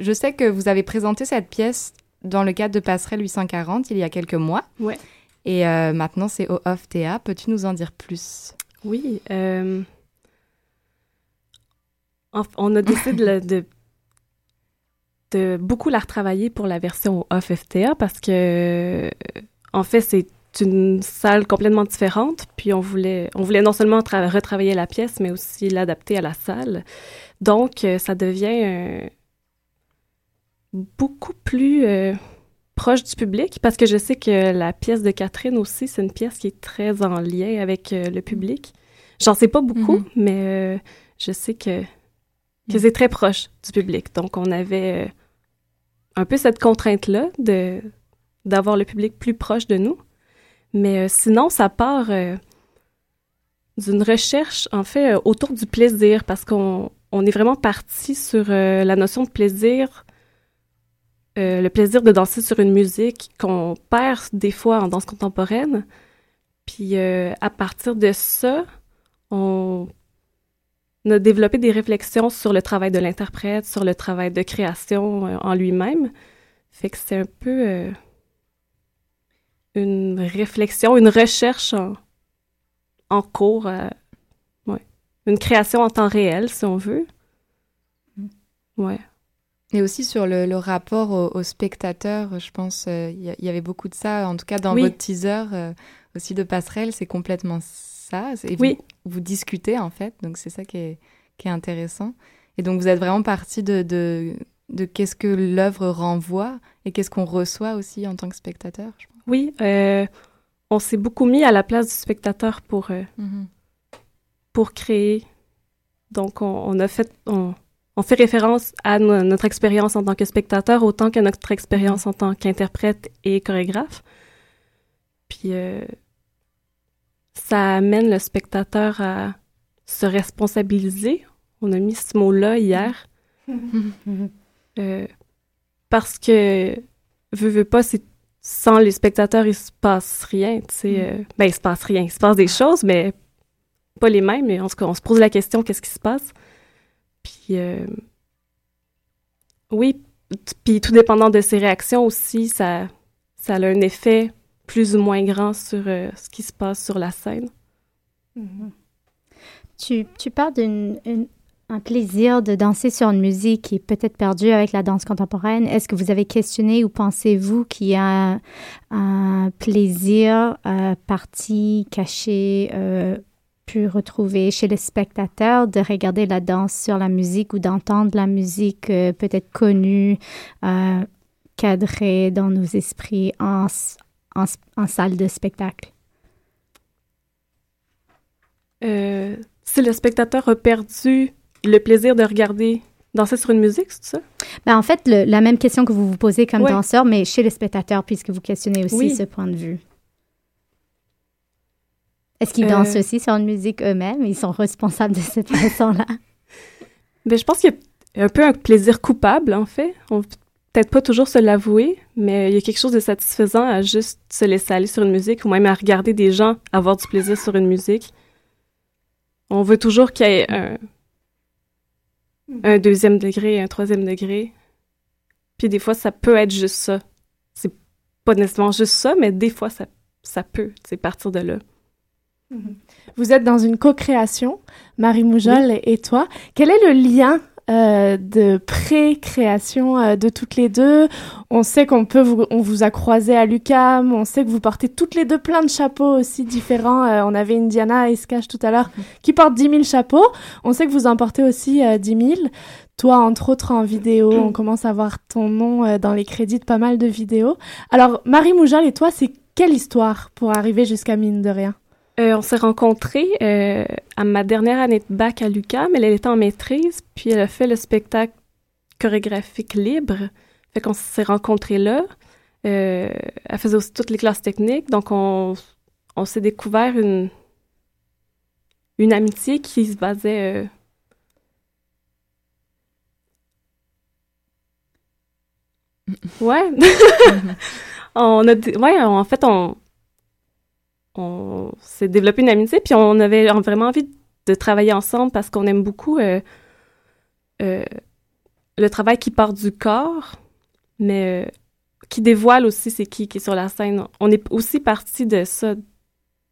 je sais que vous avez présenté cette pièce dans le cadre de Passerelle 840 il y a quelques mois. Ouais. Et euh, maintenant, c'est au Off. Peux-tu nous en dire plus? Oui. Euh, on a décidé de, de, beaucoup la retravailler pour la version Off FTA parce que, en fait, c'est une salle complètement différente. Puis on voulait, on voulait non seulement retravailler la pièce, mais aussi l'adapter à la salle. Donc, euh, ça devient beaucoup plus euh, proche du public parce que je sais que la pièce de Catherine aussi, c'est une pièce qui est très en lien avec le public. J'en sais pas beaucoup, mm-hmm. mais je sais que que c'est très proche du public. Donc, on avait euh, un peu cette contrainte-là de d'avoir le public plus proche de nous. Mais euh, sinon, ça part euh, d'une recherche, en fait, autour du plaisir, parce qu'on on est vraiment parti sur la notion de plaisir, le plaisir de danser sur une musique qu'on perd des fois en danse contemporaine. Puis à partir de ça, on a développé des réflexions sur le travail de l'interprète, sur le travail de création euh, en lui-même. Fait que c'est un peu euh, une réflexion, une recherche en, cours, euh, une création en temps réel, si on veut. Mm. Ouais. Et aussi sur le, rapport au, spectateur, je pense, il y, avait beaucoup de ça, en tout cas dans votre teaser aussi de Passerelle, c'est complètement ça. Et oui. Vous, discutez, en fait. Donc, c'est ça qui est, qui est intéressant. Et donc, vous êtes vraiment parti de, de, de qu'est-ce que l'œuvre renvoie et qu'est-ce qu'on reçoit aussi en tant que spectateur. Je Oui, euh, on s'est beaucoup mis à la place du spectateur pour, euh, mm-hmm. pour créer. Donc, on, a fait, on, on, fait référence à notre expérience en tant que spectateur autant que notre expérience en tant qu'interprète et chorégraphe. Puis, euh, ça amène le spectateur à se responsabiliser. On a mis ce mot-là hier. <laughs> Euh, parce que, veux, veux pas, c'est sans les spectateurs, il se passe rien, tu. Mm. Euh, ben, il se passe rien. Il se passe des choses, mais pas les mêmes. Mais on se, on se pose la question, qu'est-ce qui se passe? Puis, euh, oui, puis tout dépendant de ses réactions aussi, ça, ça a un effet plus ou moins grand sur euh, ce qui se passe sur la scène. Mm-hmm. Tu, tu parles d'un plaisir de danser sur une musique qui est peut-être perdue avec la danse contemporaine. Est-ce que vous avez questionné ou pensez-vous qu'il y a un, plaisir euh, parti, caché, pu retrouver chez les spectateurs de regarder la danse sur la musique ou d'entendre la musique peut-être connue, cadrée dans nos esprits en, en, salle de spectacle? Euh, si le spectateur a perdu le plaisir de regarder danser sur une musique, c'est ça? Ben, en fait, la même question que vous vous posez comme danseur, mais chez les spectateurs, puisque vous questionnez aussi ce point de vue. Est-ce qu'ils dansent euh. aussi sur une musique eux-mêmes? Ils sont responsables de cette <laughs> façon-là? ben, je pense qu'il y a un peu un plaisir coupable, en fait. On peut-être pas toujours se l'avouer, mais il y a quelque chose de satisfaisant à juste se laisser aller sur une musique ou même à regarder des gens avoir du plaisir sur une musique. On veut toujours qu'il y ait un, deuxième degré, un troisième degré. Puis des fois, ça peut être juste ça. C'est pas nécessairement juste ça, mais des fois, ça, ça peut, c'est partir de là. <laughs> Vous êtes dans une co-création, Marie Moujol et toi. Quel est le lien euh, de pré-création euh, de toutes les deux? On sait qu'on peut vous, on vous a croisé à l'UCAM, on sait que vous portez toutes les deux plein de chapeaux aussi différents. Euh, on avait Indiana Skash tout à l'heure qui portent 10 000 chapeaux. On sait que vous en portez aussi 10 000. Toi, entre autres, en vidéo, on commence à voir ton nom dans les crédits de pas mal de vidéos. Alors, Marie Moujal et toi, c'est quelle histoire pour arriver jusqu'à Mine de Rien? Euh, on s'est rencontrés euh, à ma dernière année de bac à l'UQAM. Elle, elle était en maîtrise, puis elle a fait le spectacle chorégraphique libre. Fait qu'on s'est rencontrés là. Euh, elle faisait aussi toutes les classes techniques, donc on, on s'est découvert une, une amitié qui se basait Ouais. <laughs> on a, ouais, en fait, on, on s'est développé une amitié, puis on avait vraiment envie de travailler ensemble parce qu'on aime beaucoup euh, euh, le travail qui part du corps, mais euh, qui dévoile aussi c'est qui qui est sur la scène. On est aussi parti de ça,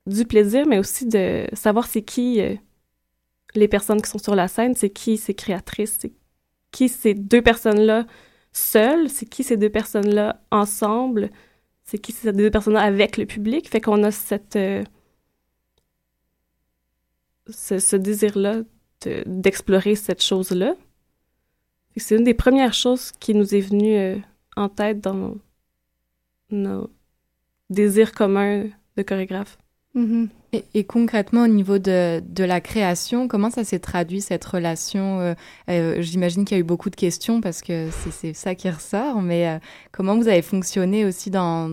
du plaisir, mais aussi de savoir c'est qui les personnes qui sont sur la scène, c'est qui ces créatrices, c'est qui ces deux personnes-là seules, c'est qui ces deux personnes-là ensemble, c'est qui ces deux personnes-là avec le public. Fait qu'on a cette ce, désir-là d'explorer cette chose-là. C'est une des premières choses qui nous est venue euh, en tête dans nos, désirs communs de chorégraphe. Mm-hmm. et, concrètement, au niveau de, de la création, comment ça s'est traduit, cette relation euh, euh, J'imagine qu'il y a eu beaucoup de questions parce que c'est ça qui ressort, mais comment vous avez fonctionné aussi dans,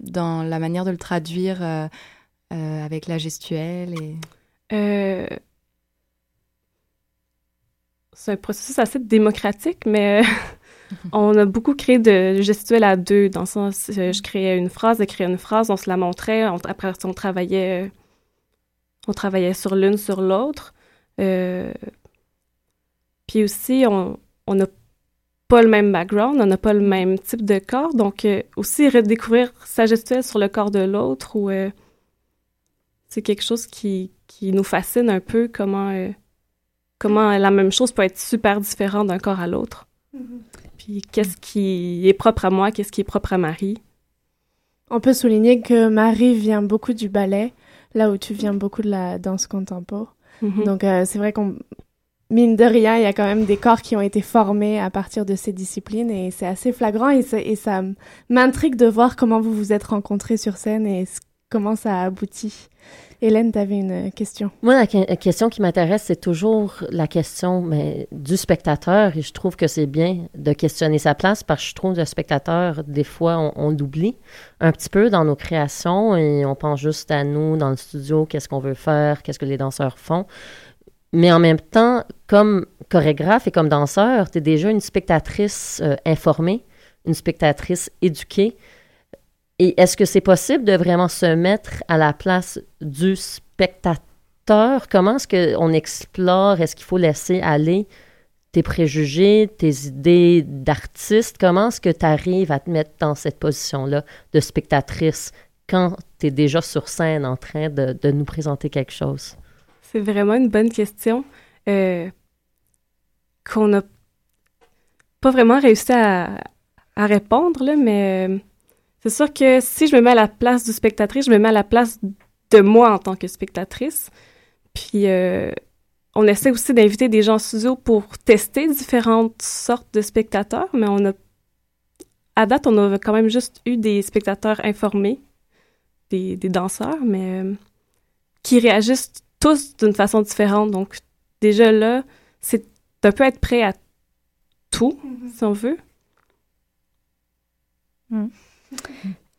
dans la manière de le traduire avec la gestuelle et... Euh, c'est un processus assez démocratique, mais <laughs> <laughs> on a beaucoup créé de gestuels à deux, dans le sens, euh, je créais une phrase, elle une phrase, on se la montrait, après on travaillait, on travaillait sur l'une, sur l'autre. Euh, puis aussi, on n'a pas le même background, on n'a pas le même type de corps, donc aussi redécouvrir sa gestuelle sur le corps de l'autre, c'est quelque chose qui, nous fascine un peu comment, euh, comment la même chose peut être super différente d'un corps à l'autre. Mm-hmm. Puis qu'est-ce qui est propre à moi, qu'est-ce qui est propre à Marie? On peut souligner que Marie vient beaucoup du ballet, là où tu viens beaucoup de la danse contemporaine. Mm-hmm. Donc euh, c'est vrai qu'on mine de rien, il y a quand même des corps qui ont été formés à partir de ces disciplines et c'est assez flagrant et, et ça m'intrigue de voir comment vous vous êtes rencontrés sur scène et comment ça a abouti. Hélène, tu avais une question. Moi, la, question qui m'intéresse, c'est toujours la question du spectateur. Et je trouve que c'est bien de questionner sa place parce que je trouve que le spectateur, des fois, on, l'oublie un petit peu dans nos créations et on pense juste à nous dans le studio, qu'est-ce qu'on veut faire, qu'est-ce que les danseurs font. Mais en même temps, comme chorégraphe et comme danseur, tu es déjà une spectatrice euh, informée, une spectatrice éduquée. Et est-ce que c'est possible de vraiment se mettre à la place du spectateur? Comment est-ce qu'on explore? Est-ce qu'il faut laisser aller tes préjugés, tes idées d'artiste? Comment est-ce que tu arrives à te mettre dans cette position-là de spectatrice quand tu es déjà sur scène en train de, nous présenter quelque chose? C'est vraiment une bonne question euh, qu'on n'a pas vraiment réussi à, répondre, mais euh, c'est sûr que si je me mets à la place du spectatrice, je me mets à la place de moi en tant que spectatrice. Puis euh, on essaie aussi d'inviter des gens en studio pour tester différentes sortes de spectateurs, mais on a à date, on a quand même juste eu des spectateurs informés, des, danseurs, mais euh, qui réagissent tous d'une façon différente. Donc déjà là, c'est un peu être prêt à tout, mm-hmm. si on veut. Mm.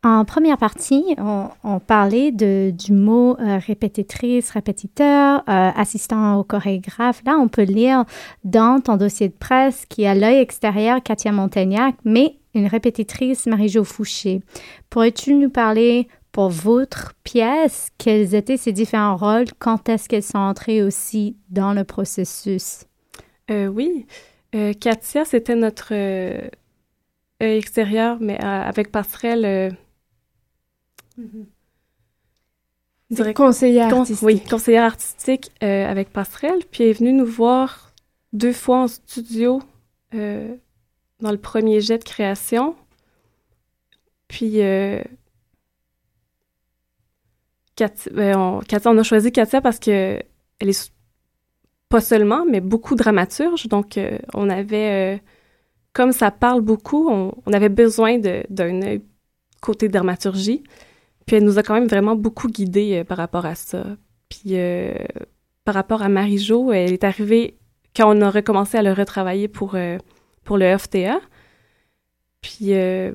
En première partie, on, parlait du mot euh, répétitrice, répétiteur, euh, assistant au chorégraphe. Là, on peut lire dans ton dossier de presse qui a l'œil extérieur Katia Montagnac, mais une répétitrice Marie-Jo Fouché. Pourrais-tu nous parler pour votre pièce, quels étaient ces différents rôles? Quand est-ce qu'elles sont entrées aussi dans le processus? Euh, oui. Katia, c'était notre extérieur, mais euh, avec passerelle. Euh, conseillère artistique. Oui, conseillère artistique avec passerelle. Puis elle est venue nous voir deux fois en studio dans le premier jet de création. Puis Katia, ben, on, on a choisi Katia parce que elle est pas seulement, mais beaucoup dramaturge. Donc, on avait comme ça parle beaucoup, on, avait besoin d'un côté dramaturgie. Puis elle nous a quand même vraiment beaucoup guidés euh, par rapport à ça. Puis euh, par rapport à Marie-Jo, elle est arrivée quand on a recommencé à le retravailler pour, euh, pour le FTA. Puis le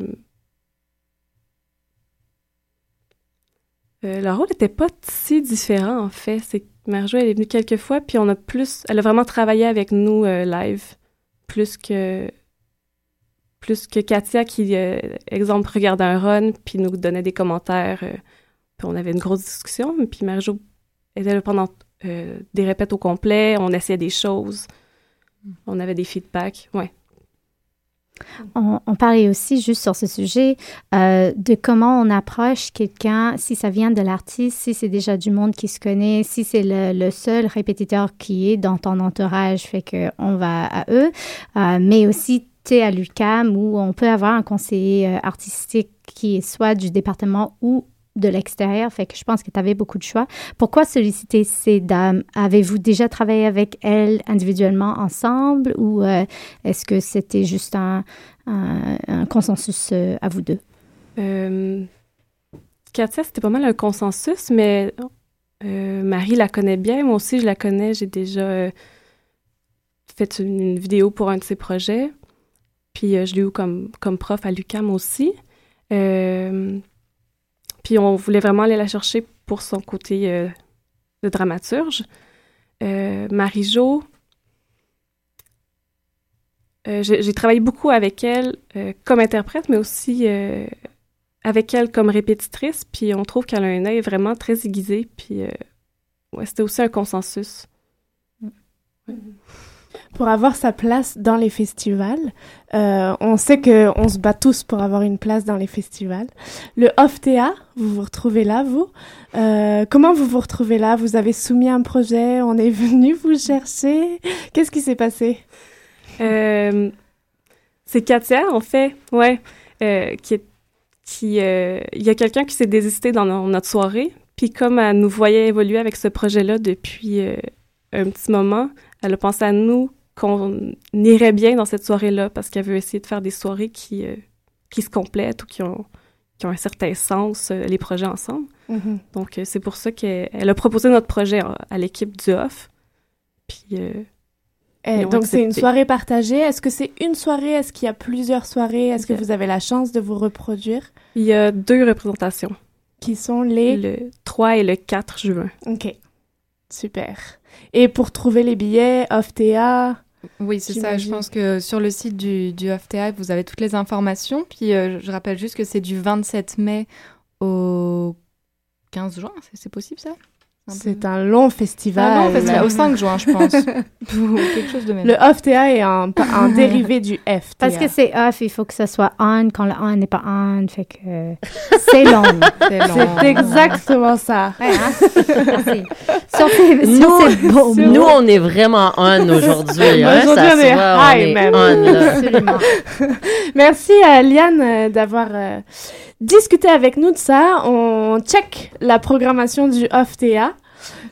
rôle n'était pas si différent en fait. C'est Marie-Jo, elle est venue quelques fois, puis on a plus, elle a vraiment travaillé avec nous live, plus que plus que Katia qui, euh, exemple, regardait un run puis nous donnait des commentaires. euh, puis on avait une grosse discussion. Puis Marie-Jo était là pendant euh, des répètes au complet. On essayait des choses. On avait des feedbacks. Ouais. On, parlait aussi juste sur ce sujet euh, de comment on approche quelqu'un, si ça vient de l'artiste, si c'est déjà du monde qui se connaît, si c'est le, le seul répétiteur qui est dans ton entourage, fait que on va à eux, mais aussi à l'UCAM où on peut avoir un conseiller euh, artistique qui est soit du département ou de l'extérieur, fait que je pense que tu avais beaucoup de choix. Pourquoi solliciter ces dames? Avez-vous déjà travaillé avec elles individuellement ensemble ou euh, est-ce que c'était juste un, consensus euh, à vous deux? Euh, Katia, c'était pas mal un consensus, mais Marie la connaît bien. Moi aussi, je la connais. J'ai déjà fait une vidéo pour un de ses projets. Puis euh, je l'ai eu comme, comme prof à l'UCAM aussi. Euh, puis on voulait vraiment aller la chercher pour son côté euh, de dramaturge. Marie-Jo, j'ai travaillé beaucoup avec elle comme interprète, mais aussi avec elle comme répétitrice. Puis on trouve qu'elle a un œil vraiment très aiguisé. Puis ouais, c'était aussi un consensus. Pour avoir sa place dans les festivals, euh, on sait que on se bat tous pour avoir une place dans les festivals. Le OFTA, vous vous retrouvez là, vous. Euh, comment vous vous retrouvez là? Vous avez soumis un projet, on est <laughs> venu vous chercher. Qu'est-ce qui s'est passé? Euh, c'est Katia, en fait, ouais, qui est, qui, il y a quelqu'un qui s'est désisté dans no- notre soirée, puis comme elle nous voyait évoluer avec ce projet-là depuis un petit moment, elle a pensé à nous qu'on irait bien dans cette soirée-là parce qu'elle veut essayer de faire des soirées qui, euh, qui se complètent ou qui ont, qui ont un certain sens, euh, les projets ensemble. Mhm. Donc, euh, c'est pour ça qu'elle elle a proposé notre projet à, à l'équipe du OFF. Puis, Eh, donc c'est une soirée partagée. Est-ce que c'est une soirée? Est-ce qu'il y a plusieurs soirées? Est-ce que vous avez la chance de vous reproduire? Il y a deux représentations. Qui sont les Le 3 et le 4 juin. Ok, super. Et pour trouver les billets, OFTA Oui, c'est ça. Je pense que sur le site du, du OFTA, vous avez toutes les informations. Puis euh, je rappelle juste que c'est du 27 mai au 15 juin. C'est possible ça? C'est un long festival. Ah non, festival, au 5 juin, je pense. <laughs> Ou quelque chose de même. Le OFTA est un, un <laughs> dérivé du FTA. Parce que c'est off, il faut que ça soit on quand le on n'est pas on, fait que <laughs> c'est long. C'est exactement ça. Ouais, hein? Merci. Sur ces- sur Nous, ces beaux nous, mots. on est vraiment on aujourd'hui. hein, Aujourd'hui, on est high, on est même. on, là. Absolument. Merci à Liane euh, d'avoir euh, discuté avec nous de ça. On check la programmation du OFTA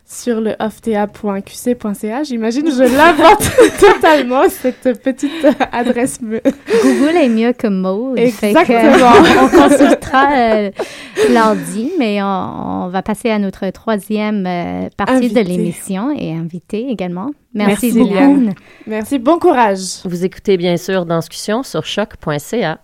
sur le ofta.qc.ca. J'imagine que je <laughs> l'invente totalement, cette petite adresse. Google est mieux que Maud. Exactement. <laughs> on consultera euh, lundi, mais on, on va passer à notre troisième euh, partie de l'émission et invité également. Merci, Merci. Merci, bon courage. Vous écoutez bien sûr Danscussion sur choc.ca.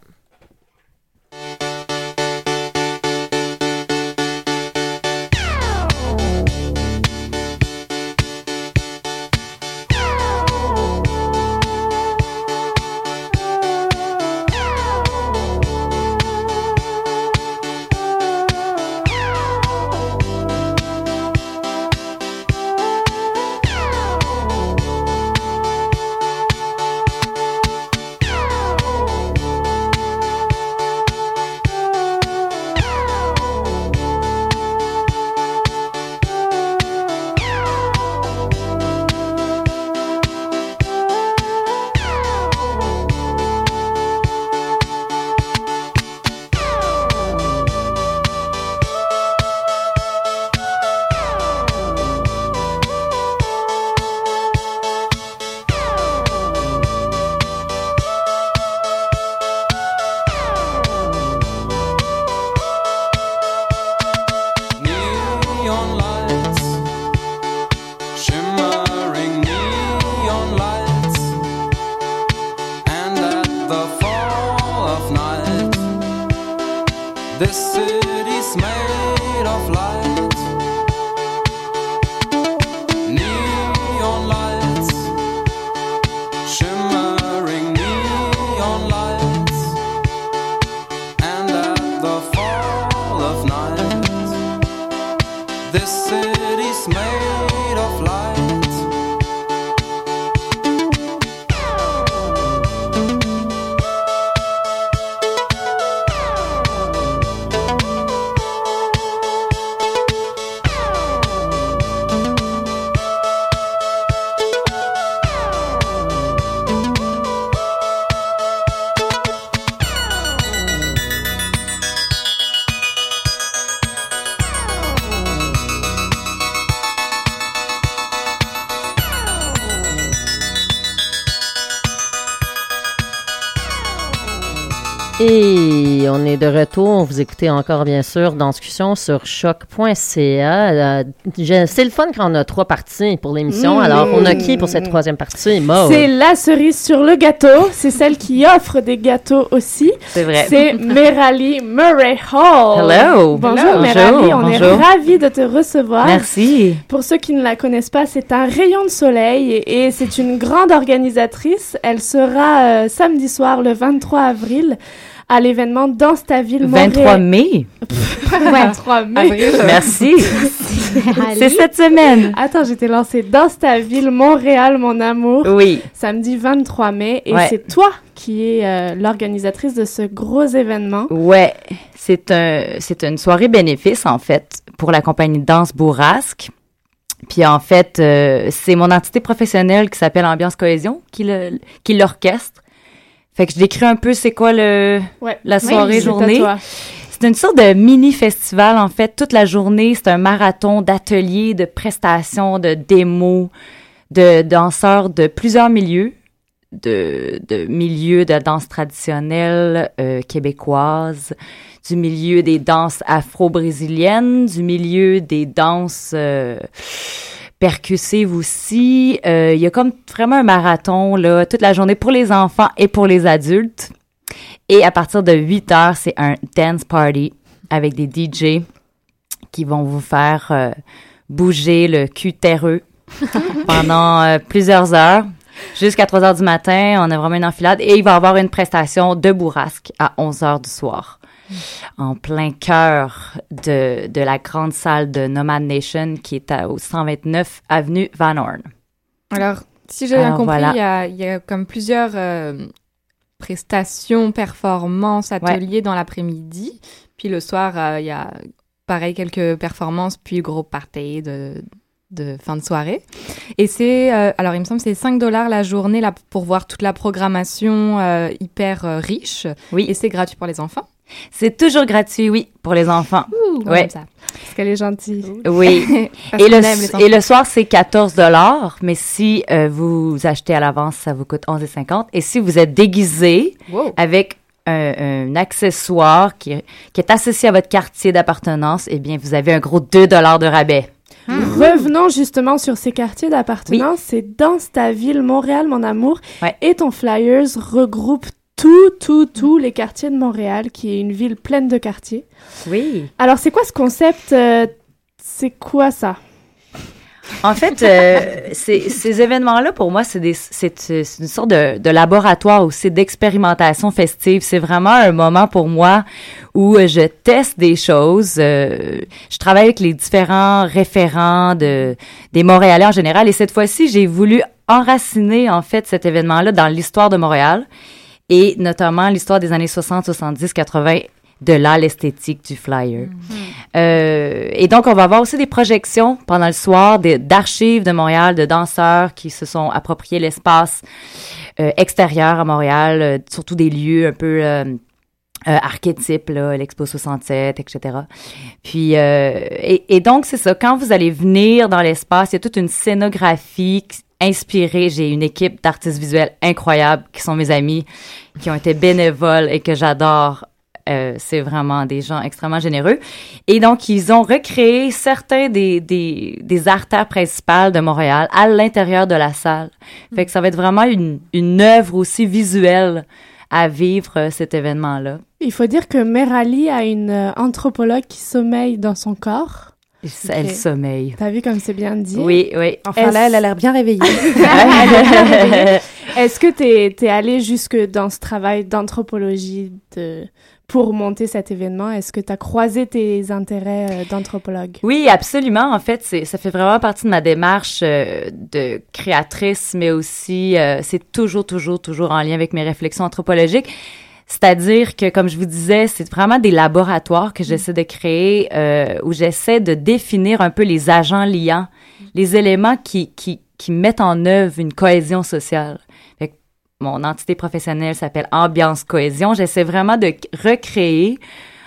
est de retour. Vous écoutez encore, bien sûr, dans discussion sur choc.ca. Euh, C'est le fun quand on a trois parties pour l'émission. Mmh. Alors, on a qui pour cette troisième partie? Maude. C'est la cerise sur le gâteau. C'est celle qui offre des gâteaux aussi. C'est vrai. C'est <laughs> Merali Murray Hall. Hello. Bonjour. Merali, Bonjour, on est ravis de te recevoir. Merci. Pour ceux qui ne la connaissent pas, c'est un rayon de soleil et, et c'est une grande organisatrice. Elle sera euh, samedi soir, le 23 avril, à l'événement Danse ta ville 23 mai. <laughs> 23 mai. Merci. C'est cette semaine. Attends, j'étais lancée Danse ta ville Montréal, mon amour. Oui. Samedi 23 mai. Et Ouais. c'est toi qui es euh, l'organisatrice de ce gros événement. Ouais, c'est un, c'est une soirée bénéfice en fait pour la compagnie de danse Bourrasque. Puis en fait, euh, c'est mon entité professionnelle qui s'appelle Ambiance Cohésion qui le, qui l'orchestre. Fait que je décris un peu c'est quoi le Ouais. la soirée journée. C'est une sorte de mini festival en fait toute la journée. C'est un marathon d'ateliers, de prestations, de démos, de danseurs de plusieurs milieux, de, de milieux de danse traditionnelle euh, québécoise, du milieu des danses afro-brésiliennes, du milieu des danses euh, percussives aussi. Euh, Il y a comme vraiment un marathon là toute la journée pour les enfants et pour les adultes. Et à partir de 8 heures, c'est un dance party avec des DJ qui vont vous faire euh, bouger le cul terreux <laughs> pendant euh, plusieurs heures. Jusqu'à 3 heures du matin, on a vraiment une enfilade. Et il va y avoir une prestation de bourrasque à 11 heures du soir. En plein cœur de, de la grande salle de Nomad Nation qui est à- au 129 avenue Van Horn. Alors, si j'ai bien compris, voilà. il y, a, il y a comme plusieurs euh, prestations, performances, ateliers dans l'après-midi. Puis le soir, euh, il y a pareil quelques performances, puis gros party de, de fin de soirée. Et c'est, euh, alors il me semble, c'est 5 dollars la journée là, pour voir toute la programmation hyper riche. Oui. Et c'est gratuit pour les enfants. C'est toujours gratuit, oui, pour les enfants. Ouh, Ouais. ça. Parce qu'elle est gentille. Oui. <laughs> Et, le, aime et le soir, c'est 14 dollars, mais si euh, vous achetez à l'avance, ça vous coûte 11,50. Et si vous êtes déguisé Wow. avec un, un accessoire qui, qui est associé à votre quartier d'appartenance, eh bien, vous avez un gros 2 dollars de rabais. Revenons justement sur ces quartiers d'appartenance. C'est dans ta ville, Montréal, mon amour. Et ton Flyers regroupe tout, tout, tous les quartiers de Montréal, qui est une ville pleine de quartiers. Oui. Alors, c'est quoi ce concept? euh, c'est quoi ça? En fait, euh, ces, ces événements-là, pour moi, c'est une sorte de, de laboratoire aussi d'expérimentation festive. C'est vraiment un moment pour moi où euh, je teste des choses. euh, je travaille avec les différents référents de, des Montréalais en général. Et cette fois-ci, j'ai voulu enraciner, en fait, cet événement-là dans l'histoire de Montréal et notamment l'histoire des années 60, 70, 80 de là l'esthétique du flyer. Euh, et donc, on va avoir aussi des projections pendant le soir d'archives de Montréal, de danseurs qui se sont appropriés l'espace euh, extérieur à Montréal, euh, surtout des lieux un peu euh, euh, archétypes, l'Expo 67, etc. Puis, euh, et, et donc, c'est ça, quand vous allez venir dans l'espace, il y a toute une scénographie qui- inspirée. J'ai une équipe d'artistes visuels incroyables qui sont mes amis, qui ont été bénévoles et que j'adore. Euh, c'est vraiment des gens extrêmement généreux. Et donc, ils ont recréé certains des, des, des artères principales de Montréal à l'intérieur de la salle. Fait que ça va être vraiment une, une œuvre aussi visuelle à vivre euh, cet événement-là. Il faut dire que Merali a une euh, anthropologue qui sommeille dans son corps. Elle sommeille. T'as vu comme c'est bien dit? Oui, oui. Enfin, là, elle a l'air bien réveillée. <laughs> <laughs> Est-ce que t'es es allé jusque dans ce travail d'anthropologie de pour monter cet événement? Est-ce que tu as croisé tes intérêts euh, d'anthropologue? Oui, absolument. En fait, ça fait vraiment partie de ma démarche euh, de créatrice, mais aussi euh, c'est toujours, toujours, toujours en lien avec mes réflexions anthropologiques. C'est-à-dire que, comme je vous disais, c'est vraiment des laboratoires que j'essaie de créer euh, où j'essaie de définir un peu les agents liants, les éléments qui, qui, qui mettent en œuvre une cohésion sociale. Mon entité professionnelle s'appelle Ambiance Cohésion. J'essaie vraiment de recréer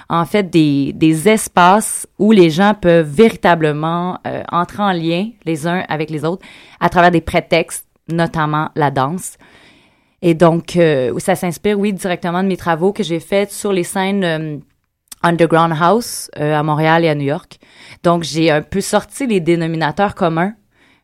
en fait des, des espaces où les gens peuvent véritablement euh, entrer en lien les uns avec les autres à travers des prétextes, notamment la danse. Et donc, euh, ça s'inspire, oui, directement de mes travaux que j'ai faits sur les scènes euh, Underground House euh, à Montréal et à New York. Donc, j'ai un peu sorti les dénominateurs communs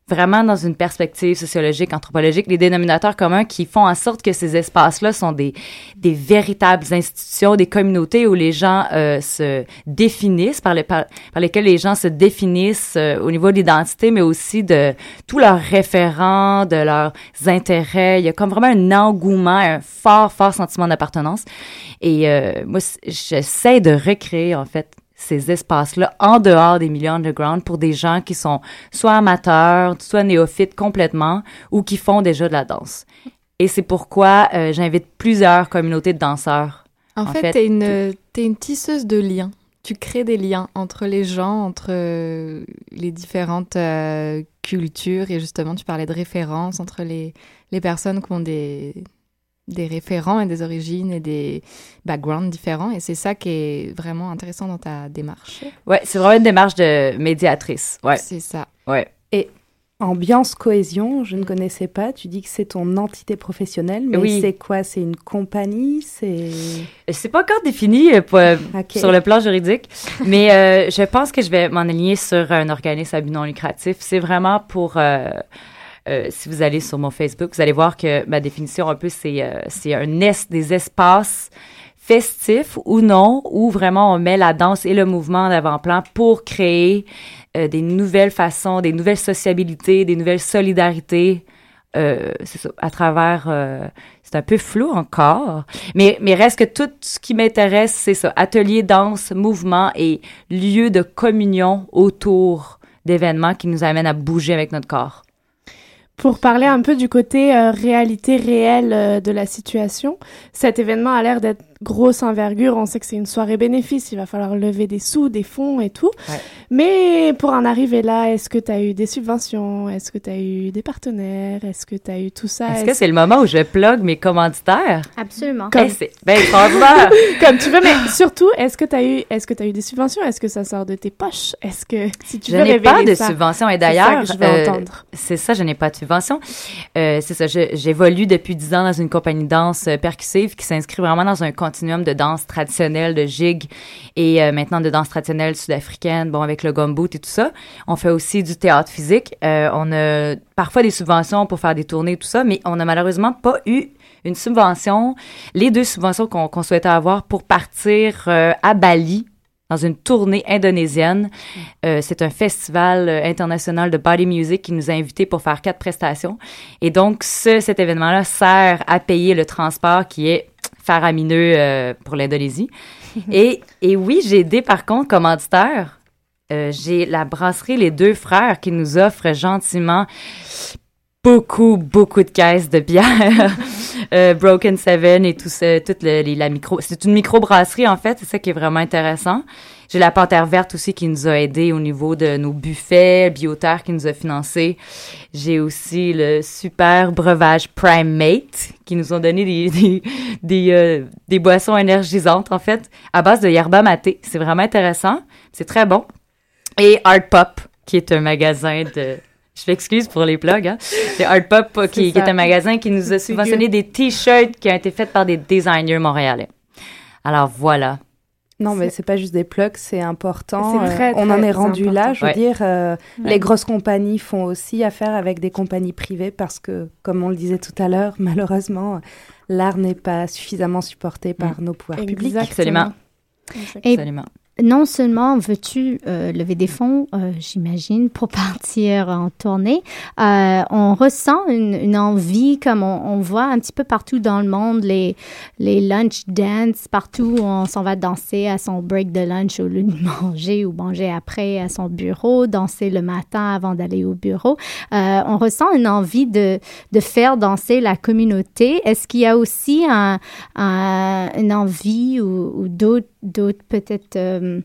vraiment dans une perspective sociologique, anthropologique, les dénominateurs communs qui font en sorte que ces espaces-là sont des, des véritables institutions, des communautés où les gens euh, se définissent, par, par, par, lesquelles les gens se définissent euh, au niveau de l'identité, mais aussi de tous leurs référents, de leurs intérêts. Il y a comme vraiment un engouement, un fort, fort sentiment d'appartenance. Et euh, moi, j'essaie de recréer, en fait, ces espaces-là en dehors des milieux underground pour des gens qui sont soit amateurs, soit néophytes complètement ou qui font déjà de la danse. Et c'est pourquoi euh, j'invite plusieurs communautés de danseurs. En, en fait, tu es, es, une tisseuse de liens. Tu crées des liens entre les gens, entre euh, les différentes euh, cultures. Et justement, tu parlais de références entre les, les personnes qui ont des, des référents et des origines et des backgrounds différents. Et c'est ça qui est vraiment intéressant dans ta démarche. Ouais, c'est vraiment une démarche de médiatrice. Ouais. C'est ça. Ouais. Et Ambiance Cohésion, je ne connaissais pas. Tu dis que c'est ton entité professionnelle, mais oui. c'est quoi? C'est une compagnie? C'est c'est pas encore défini euh, pour, <laughs> okay. sur le plan juridique, mais euh, je pense que je vais m'en aligner sur un organisme à but non lucratif. C'est vraiment pour euh, euh, si vous allez sur mon Facebook, vous allez voir que ma définition un peu, c'est euh, c'est un est des espaces festifs ou non, où vraiment on met la danse et le mouvement en avant-plan pour créer euh, des nouvelles façons, des nouvelles sociabilités, des nouvelles solidarités. c'est ça, à travers, c'est un peu flou encore, mais, mais reste que tout ce qui m'intéresse, c'est ça, atelier, danse, mouvement et lieu de communion autour d'événements qui nous amènent à bouger avec notre corps. Pour parler un peu du côté euh, réalité réelle euh, de la situation, cet événement a l'air d'être grosse envergure. On sait que c'est une soirée bénéfice, il va falloir lever des sous, des fonds et tout. Ouais. Mais pour en arriver là, est-ce que tu as eu des subventions? Est-ce que tu as eu des partenaires? Est-ce que tu as eu tout ça? Est-ce est que c'est le moment où je plug mes commanditaires? Absolument. Comme... c'est ben. <laughs> Comme tu veux, mais surtout, est-ce que tu as eu est-ce que tu as eu des subventions? Est-ce que ça sort de tes poches? Est-ce que si tu je veux n'ai pas de ça, subventions et d'ailleurs je veux euh, entendre. c'est ça, je n'ai pas de subvention. Euh, c'est ça, j'évolue depuis dix ans dans une compagnie de danse euh, percussive qui s'inscrit vraiment dans un continuum de danse traditionnelle, de jig et euh, maintenant de danse traditionnelle sud-africaine, bon, avec le gumboot et tout ça. On fait aussi du théâtre physique. Euh, on a parfois des subventions pour faire des tournées et tout ça, mais on n'a malheureusement pas eu une subvention, les deux subventions qu'on qu souhaitait avoir pour partir euh, à Bali dans une tournée indonésienne. C'est un festival international de body music qui nous a invités pour faire quatre prestations. Et donc, ce, cet événement-là sert à payer le transport qui est faramineux euh, pour l'Indonésie. <laughs> et, et oui, j'ai aidé par contre commanditaire. Euh, j'ai la brasserie Les Deux Frères qui nous offre gentiment beaucoup, beaucoup de caisses de bière. <laughs> euh, Broken Seven et tout ça, toute le, les, la micro. C'est une micro-brasserie, en fait. C'est ça qui est vraiment intéressant. J'ai la Panthère Verte aussi qui nous a aidés au niveau de nos buffets, Bioterre qui nous a financé. J'ai aussi le super breuvage Prime Mate qui nous ont donné des, des, des, euh, des boissons énergisantes, en fait, à base de yerba maté. C'est vraiment intéressant. C'est très bon. Et Art Pop, qui est un magasin de je m'excuse pour les plugs, hein. C'est Art Pop qui, qui, est un magasin qui nous a <laughs> subventionné des t-shirts qui ont été faits par des designers montréalais. Alors voilà. Non, mais c'est pas juste des plugs, c'est important. C'est très, euh, on très en est rendu important. là. Je veux Ouais. dire, euh, Ouais. les grosses compagnies font aussi affaire avec des compagnies privées parce que, comme on le disait tout à l'heure, <laughs> malheureusement, l'art n'est pas suffisamment supporté par nos pouvoirs publics. Absolument. Et Absolument. Non seulement veux-tu euh, lever des fonds, euh, j'imagine, pour <laughs> partir en tournée, euh, on ressent une, une envie, comme on, on voit un petit peu partout dans le monde, les, les lunch dance, partout où on s'en va danser à son break de lunch au lieu de <laughs> manger ou manger après à son bureau, danser le matin avant d'aller au bureau. Euh, on ressent une envie de, de faire danser la communauté. Est-ce qu'il y a aussi un, un- une envie ou, ou d'autres d'autres peut-être euh,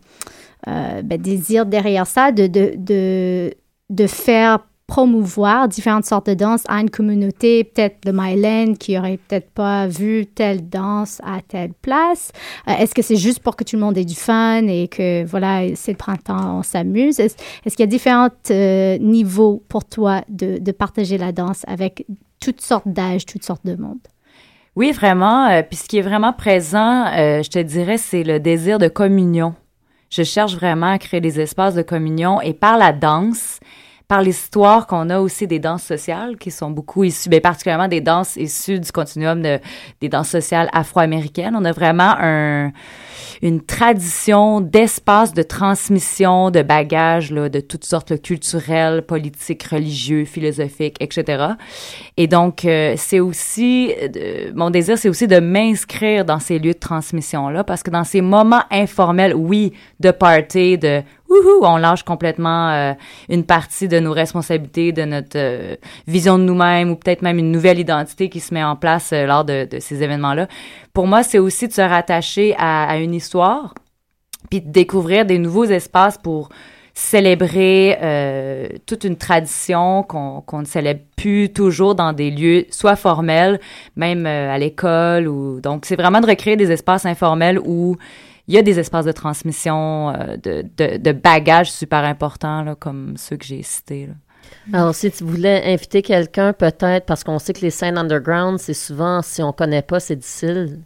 euh, ben, désirs derrière ça de, de, de, de faire promouvoir différentes sortes de danses à une communauté, peut-être de Mylène qui aurait peut-être pas vu telle danse à telle place. Euh, Est-ce que c'est juste pour que tout le monde ait du fun et que voilà, c'est le printemps, on s'amuse? Est-ce qu'il y a différents euh, niveaux pour toi de, de partager la danse avec toutes sortes d'âges, toutes sortes de monde? Oui, vraiment. Euh, puis ce qui est vraiment présent, euh, je te dirais, c'est le désir de communion. Je cherche vraiment à créer des espaces de communion et par la danse, par l'histoire qu'on a aussi des danses sociales qui sont beaucoup issues, bien particulièrement des danses issues du continuum de, des danses sociales afro-américaines. On a vraiment un, une tradition d'espace de transmission de bagages là, de toutes sortes là, culturels, politiques, religieux, philosophiques, etc. Et donc, euh, c'est aussi, mon désir, c'est aussi de m'inscrire dans ces lieux de transmission-là parce que dans ces moments informels, oui, de party, de wouhou, on lâche complètement euh, une partie de nos responsabilités, de notre euh, vision de nous-mêmes ou peut-être même une nouvelle identité qui se met en place euh, lors de, ces événements-là. Pour moi, c'est aussi de se rattacher à, une histoire, puis de découvrir des nouveaux espaces pour célébrer toute une tradition qu'on qu'on ne célèbre plus toujours dans des lieux soit formels, même à l'école ou donc c'est vraiment de recréer des espaces informels où il y a des espaces de transmission euh, de, de, de, bagages super importants, là, comme ceux que j'ai cités. Là. Alors, si tu voulais inviter quelqu'un, peut-être, parce qu'on sait que les scènes underground, c'est souvent, si on connaît pas, c'est difficile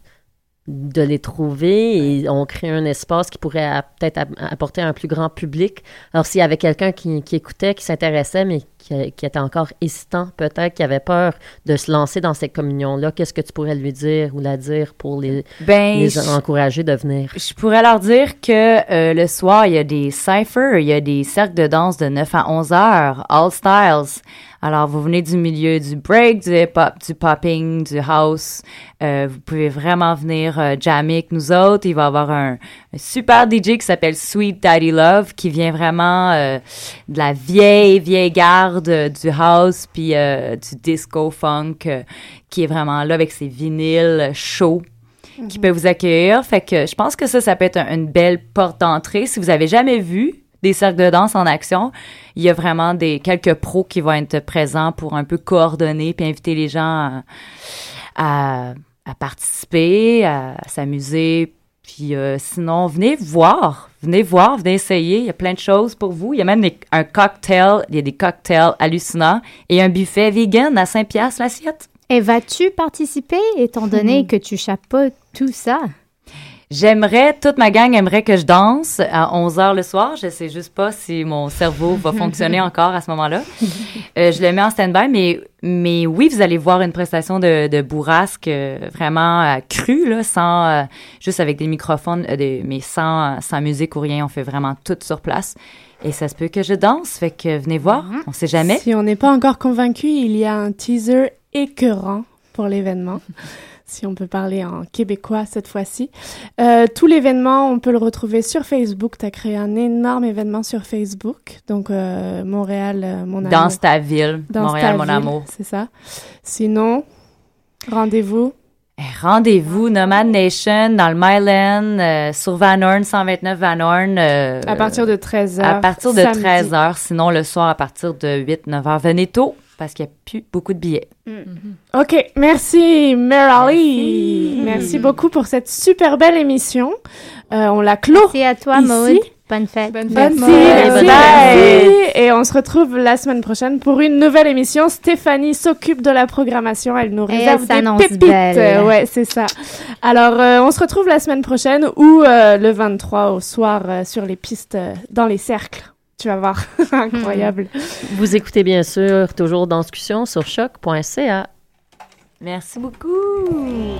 de les trouver et on crée un espace qui pourrait peut-être apporter un plus grand public. Alors, s'il y avait quelqu'un qui, qui, écoutait, qui s'intéressait, mais qui, qui, était encore hésitant, peut-être, qui avait peur de se lancer dans cette communion-là, qu'est-ce que tu pourrais lui dire ou la dire pour les, ben, les je, encourager de venir? Je pourrais leur dire que euh, le soir, il y a des cyphers, il y a des cercles de danse de 9 à 11 heures, all styles. Alors, vous venez du milieu du break, du hip-hop, du popping, du house. Euh, vous pouvez vraiment venir euh, jammer avec nous autres. Il va y avoir un, un super DJ qui s'appelle Sweet Daddy Love qui vient vraiment euh, de la vieille, vieille garde du house puis du disco funk qui est vraiment là avec ses vinyles chauds. Mm -hmm. qui peut vous accueillir. Fait que je pense que ça, ça peut être un, une belle porte d'entrée. Si vous avez jamais vu des cercles de danse en action, il y a vraiment des quelques pros qui vont être présents pour un peu coordonner puis inviter les gens à, à, à participer, à, à s'amuser. Puis euh, sinon, venez voir, venez voir, venez essayer. Il y a plein de choses pour vous. Il y a même des, un cocktail, il y a des cocktails hallucinants et un buffet vegan à 5 piastres l'assiette. Et vas-tu participer étant donné mmh. que tu chapeautes tout ça? J'aimerais, toute ma gang aimerait que je danse à 11 heures le soir. Je sais juste pas si mon cerveau va <laughs> fonctionner encore à ce moment-là. Euh, je le mets en stand-by, mais, mais oui, vous allez voir une prestation de, de bourrasque euh, vraiment euh, crue, là, sans, euh, juste avec des microphones, euh, des, mais sans, sans musique ou rien. On fait vraiment tout sur place. Et ça se peut que je danse, fait que venez voir, on sait jamais. Si on n'est pas encore convaincu, il y a un teaser écœurant pour l'événement si on peut parler en québécois cette fois-ci. Euh, tout l'événement, on peut le retrouver sur Facebook. Tu as créé un énorme événement sur Facebook. Donc, euh, Montréal, euh, mon amour. Dans ta ville. Dans Montréal, mon ville, amour. C'est ça. Sinon, rendez-vous. Eh, rendez-vous Nomad Nation dans le Myland euh, sur Van Horn 129 Van Horn euh, à partir de 13h à partir de 13h sinon le soir à partir de 8 9h venez tôt parce qu'il n'y a plus beaucoup de billets. Mm -hmm. OK, merci Merali. Merci. merci. beaucoup pour cette super belle émission. Euh, on la clôt. Merci à toi ici. Maud. Bonne fête. Bonne fête. Merci, merci. Et on se retrouve la semaine prochaine pour une nouvelle émission. Stéphanie s'occupe de la programmation. Elle nous réserve elle des pépites. Belle. Ouais, c'est ça. Alors, euh, on se retrouve la semaine prochaine ou euh, le 23 au soir euh, sur les pistes dans les cercles. Tu vas voir. <laughs> Incroyable. Vous écoutez bien sûr toujours dans discussion sur choc.ca. Merci beaucoup.